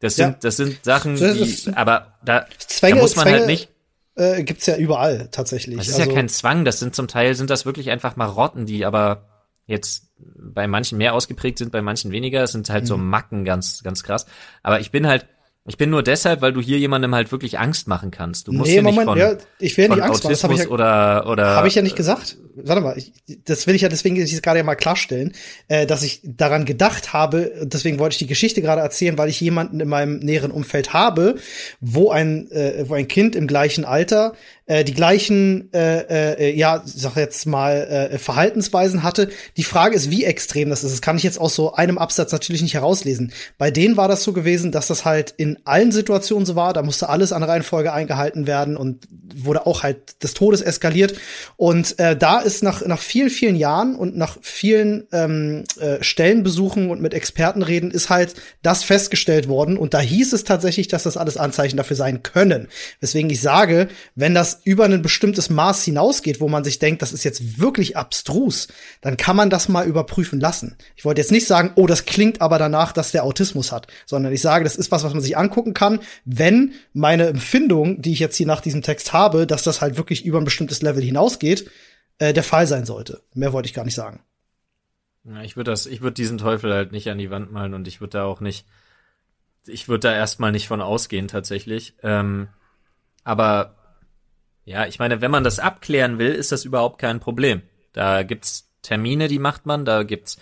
Das sind, ja. das sind Sachen, die, aber da, Zwänge, da muss man halt Zwänge, halt nicht. Äh, gibt's ja überall tatsächlich. Das ist also, ja kein Zwang, das sind zum Teil sind das wirklich einfach Marotten, die aber jetzt bei manchen mehr ausgeprägt sind, bei manchen weniger. Es sind halt mhm. so Macken ganz, ganz krass. Aber ich bin halt, ich bin nur deshalb, weil du hier jemandem halt wirklich Angst machen kannst. Du musst nee, ja nicht Moment, von, ja, ich will nicht Angst machen. Das habe ich ja, oder oder habe ich ja nicht gesagt. Warte mal, ich, das will ich ja deswegen ich gerade ja mal klarstellen, äh, dass ich daran gedacht habe. Deswegen wollte ich die Geschichte gerade erzählen, weil ich jemanden in meinem näheren Umfeld habe, wo ein äh, wo ein Kind im gleichen Alter äh, die gleichen, äh, äh, ja, sag jetzt mal, äh, Verhaltensweisen hatte. Die Frage ist, wie extrem das ist. Das kann ich jetzt aus so einem Absatz natürlich nicht herauslesen. Bei denen war das so gewesen, dass das halt in allen Situationen so war. Da musste alles an Reihenfolge eingehalten werden und wurde auch halt des Todes eskaliert. Und äh, da ist nach, nach vielen, vielen Jahren und nach vielen ähm, äh, Stellenbesuchen und mit Experten reden, ist halt das festgestellt worden. Und da hieß es tatsächlich, dass das alles Anzeichen dafür sein können. Weswegen ich sage, wenn das über ein bestimmtes Maß hinausgeht, wo man sich denkt, das ist jetzt wirklich abstrus, dann kann man das mal überprüfen lassen. Ich wollte jetzt nicht sagen, oh, das klingt aber danach, dass der Autismus hat, sondern ich sage, das ist was, was man sich angucken kann, wenn meine Empfindung, die ich jetzt hier nach diesem Text habe, dass das halt wirklich über ein bestimmtes Level hinausgeht, äh, der Fall sein sollte. Mehr wollte ich gar nicht sagen. Ja, ich würde das, ich würde diesen Teufel halt nicht an die Wand malen und ich würde da auch nicht, ich würde da erstmal nicht von ausgehen tatsächlich. Ähm, aber ja, ich meine, wenn man das abklären will, ist das überhaupt kein Problem. Da gibt's Termine, die macht man, da gibt's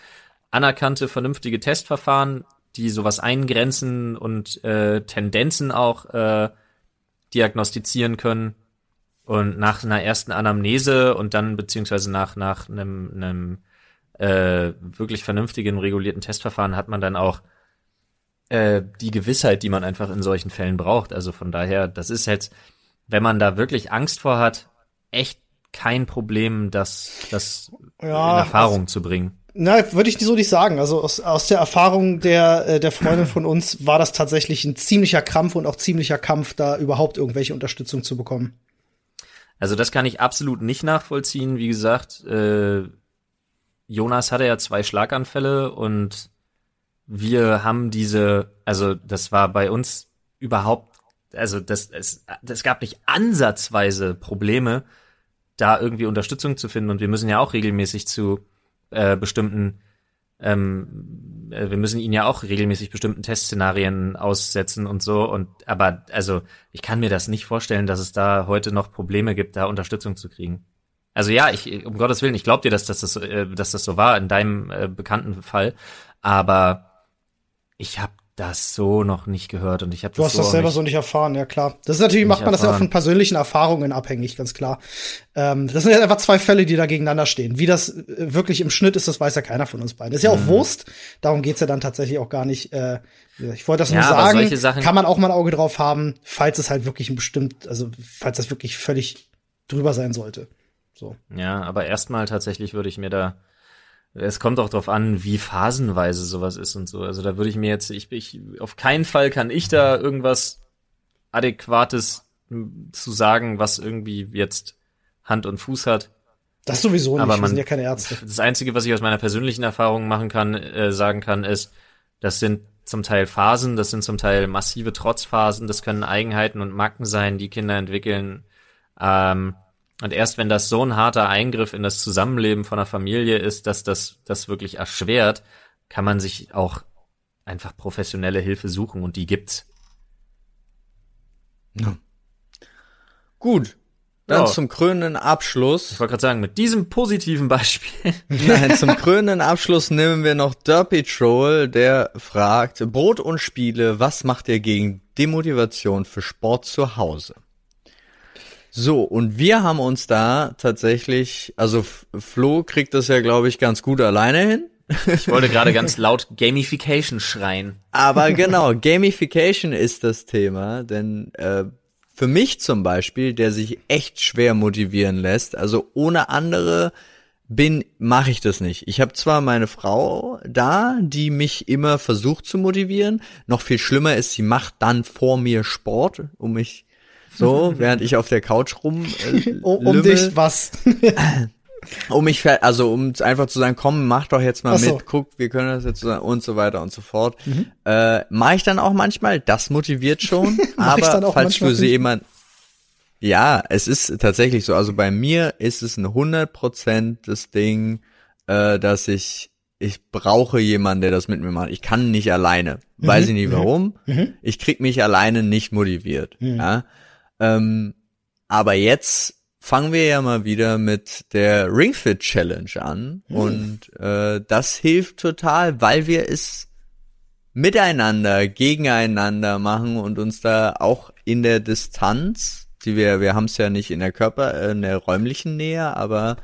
anerkannte, vernünftige Testverfahren, die sowas eingrenzen und äh, Tendenzen auch äh, diagnostizieren können. Und nach einer ersten Anamnese und dann beziehungsweise nach nach einem, einem äh, wirklich vernünftigen, regulierten Testverfahren hat man dann auch äh, die Gewissheit, die man einfach in solchen Fällen braucht. Also von daher, das ist jetzt wenn man da wirklich Angst vor hat, echt kein Problem, das, das ja, in Erfahrung also, zu bringen. Na, würde ich so nicht sagen. Also aus, aus der Erfahrung der, äh, der Freundin von uns war das tatsächlich ein ziemlicher Krampf und auch ziemlicher Kampf, da überhaupt irgendwelche Unterstützung zu bekommen. Also das kann ich absolut nicht nachvollziehen. Wie gesagt, äh, Jonas hatte ja zwei Schlaganfälle und wir haben diese, also das war bei uns überhaupt, also das, es, das gab nicht ansatzweise Probleme, da irgendwie Unterstützung zu finden. Und wir müssen ja auch regelmäßig zu äh, bestimmten ähm, äh, wir müssen ihn ja auch regelmäßig bestimmten Testszenarien aussetzen und so. Und aber also ich kann mir das nicht vorstellen, dass es da heute noch Probleme gibt, da Unterstützung zu kriegen. Also ja, ich um Gottes Willen, ich glaube dir, dass, dass das äh, dass das so war in deinem äh, bekannten Fall, aber ich habe das so noch nicht gehört und ich habe Du hast so das selber nicht, so nicht erfahren, ja klar. Das ist natürlich, macht man das ja auch erfahren. von persönlichen Erfahrungen abhängig, ganz klar. Ähm, das sind ja einfach zwei Fälle, die da gegeneinander stehen. Wie das äh, wirklich im Schnitt ist, das weiß ja keiner von uns beiden. Das ist ja auch Mhm. Wurst, darum geht's ja dann tatsächlich auch gar nicht. Äh, ich wollte das Ja, nur sagen, Sachen- kann man auch mal ein Auge drauf haben, falls es halt wirklich ein bestimmt, also falls das wirklich völlig drüber sein sollte. So. Ja, aber erstmal tatsächlich würde ich mir da es kommt auch drauf an, wie phasenweise sowas ist und so. Also da würde ich mir jetzt, ich, ich, auf keinen Fall kann ich da irgendwas Adäquates m, zu sagen, was irgendwie jetzt Hand und Fuß hat. Das sowieso nicht, Aber wir man- sind ja keine Ärzte. Das Einzige, was ich aus meiner persönlichen Erfahrung machen kann, äh, sagen kann, ist, das sind zum Teil Phasen, das sind zum Teil massive Trotzphasen, das können Eigenheiten und Macken sein, die Kinder entwickeln. Ähm, und erst wenn das so ein harter Eingriff in das Zusammenleben von einer Familie ist, dass das das wirklich erschwert, kann man sich auch einfach professionelle Hilfe suchen und die gibt's. Gut. Dann Ja. zum krönenden Abschluss. Ich wollte gerade sagen, mit diesem positiven Beispiel. [LAUGHS] Nein, zum krönenden Abschluss nehmen wir noch Derpy Troll, der fragt, Brot und Spiele, was macht ihr gegen Demotivation für Sport zu Hause? So, und wir haben uns da tatsächlich, also Flo kriegt das ja, glaube ich, ganz gut alleine hin. Ich wollte gerade ganz [LAUGHS] laut Gamification schreien. Aber [LAUGHS] genau, Gamification ist das Thema, denn äh, für mich zum Beispiel, der sich echt schwer motivieren lässt, also ohne andere bin, mache ich das nicht. Ich habe zwar meine Frau da, die mich immer versucht zu motivieren. Noch viel schlimmer ist, sie macht dann vor mir Sport, um mich so, [LAUGHS] während ich auf der Couch rum äh, Um, um dich was? [LAUGHS] Um mich, also um einfach zu sagen, komm, mach doch jetzt mal so. mit, guck, wir können das jetzt und so weiter und so fort. Äh, mache ich dann auch manchmal, das motiviert schon, Mhm. [LAUGHS] Mach aber falls für sie jemand, ja, es ist tatsächlich so, also bei mir ist es ein 100% das Ding, äh, dass ich, ich brauche jemanden, der das mit mir macht. Ich kann nicht alleine. Weiß ich nicht warum. Mhm. Ich krieg mich alleine nicht motiviert. Ja? Ähm, aber jetzt fangen wir ja mal wieder mit der Ring Fit Challenge an. Und äh, das hilft total, weil wir es miteinander, gegeneinander machen und uns da auch in der Distanz, die wir, wir haben es ja nicht in der Körper, äh, in der räumlichen Nähe, aber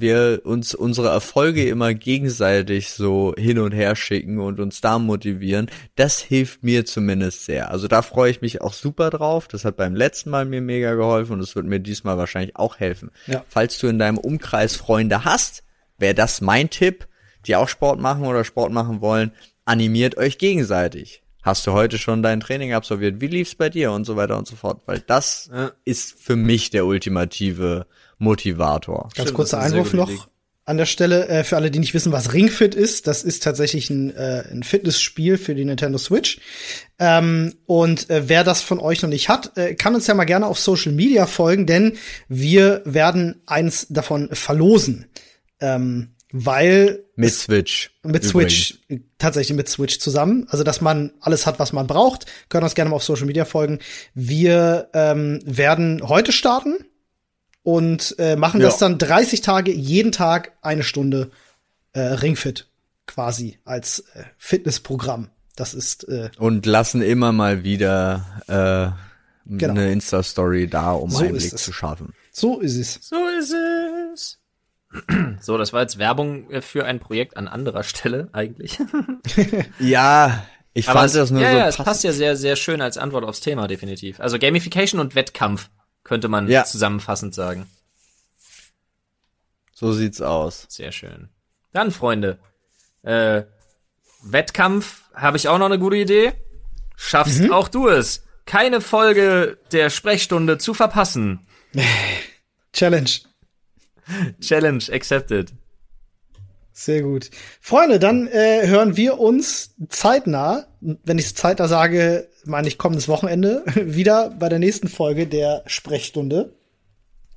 wir uns unsere Erfolge immer gegenseitig so hin und her schicken und uns da motivieren, das hilft mir zumindest sehr. Also da freue ich mich auch super drauf. Das hat beim letzten Mal mir mega geholfen und es wird mir diesmal wahrscheinlich auch helfen. Ja. Falls du in deinem Umkreis Freunde hast, wäre das mein Tipp, die auch Sport machen oder Sport machen wollen, animiert euch gegenseitig. Hast du heute schon dein Training absolviert? Wie lief's bei dir und so weiter und so fort? Weil das Ja. ist für mich der ultimative Motivator. Ganz Stimmt, kurzer Einwurf noch Idee. an der Stelle äh, für alle, die nicht wissen, was Ringfit ist. Das ist tatsächlich ein, äh, ein Fitnessspiel für die Nintendo Switch. Ähm, und äh, wer das von euch noch nicht hat, äh, kann uns ja mal gerne auf Social Media folgen, denn wir werden eins davon verlosen. Ähm, weil Mit Switch. mit übrigens. Switch, tatsächlich mit Switch zusammen. Also, dass man alles hat, was man braucht. Können uns gerne mal auf Social Media folgen. Wir ähm, werden heute starten und äh, machen Ja. das dann 30 Tage, jeden Tag eine Stunde äh, Ringfit quasi als äh, Fitnessprogramm. Das ist äh, Und lassen immer mal wieder äh, Genau. eine Insta-Story da, um So Einblick zu schaffen. so ist es. So ist es. [CLEARS THROAT] So, das war jetzt Werbung äh, für ein Projekt an anderer Stelle eigentlich. [LAUGHS] Ja, ich Aber fand es, das nur ja, so ja, es passt ja sehr, sehr schön als Antwort aufs Thema, definitiv. Also Gamification und Wettkampf könnte man Ja. zusammenfassend sagen. So sieht's aus. Sehr schön. Dann, Freunde, äh, Wettkampf habe ich auch noch eine gute Idee. Schaffst Mhm. auch du es, keine Folge der Sprechstunde zu verpassen. [LAUGHS] Challenge. [LAUGHS] Challenge accepted. Sehr gut. Freunde, dann äh, hören wir uns zeitnah, wenn ich zeitnah sage, meine ich kommendes Wochenende, [LAUGHS] wieder bei der nächsten Folge der Sprechstunde.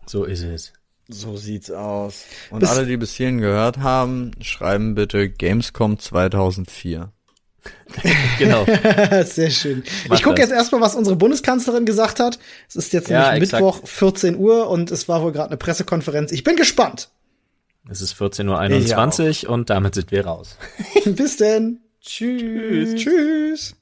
So ist es. So sieht's aus. Und bis alle, die bis hierhin gehört haben, schreiben bitte Gamescom 2004. [LAUGHS] genau. [LAUGHS] Sehr schön. Mach ich gucke jetzt erstmal, was unsere Bundeskanzlerin gesagt hat. Es ist jetzt ja, nämlich Mittwoch 14 Uhr und es war wohl gerade eine Pressekonferenz. Ich bin gespannt. Es ist 14.21 Uhr und damit sind wir raus. [LAUGHS] Bis denn. Tschüss. Tschüss.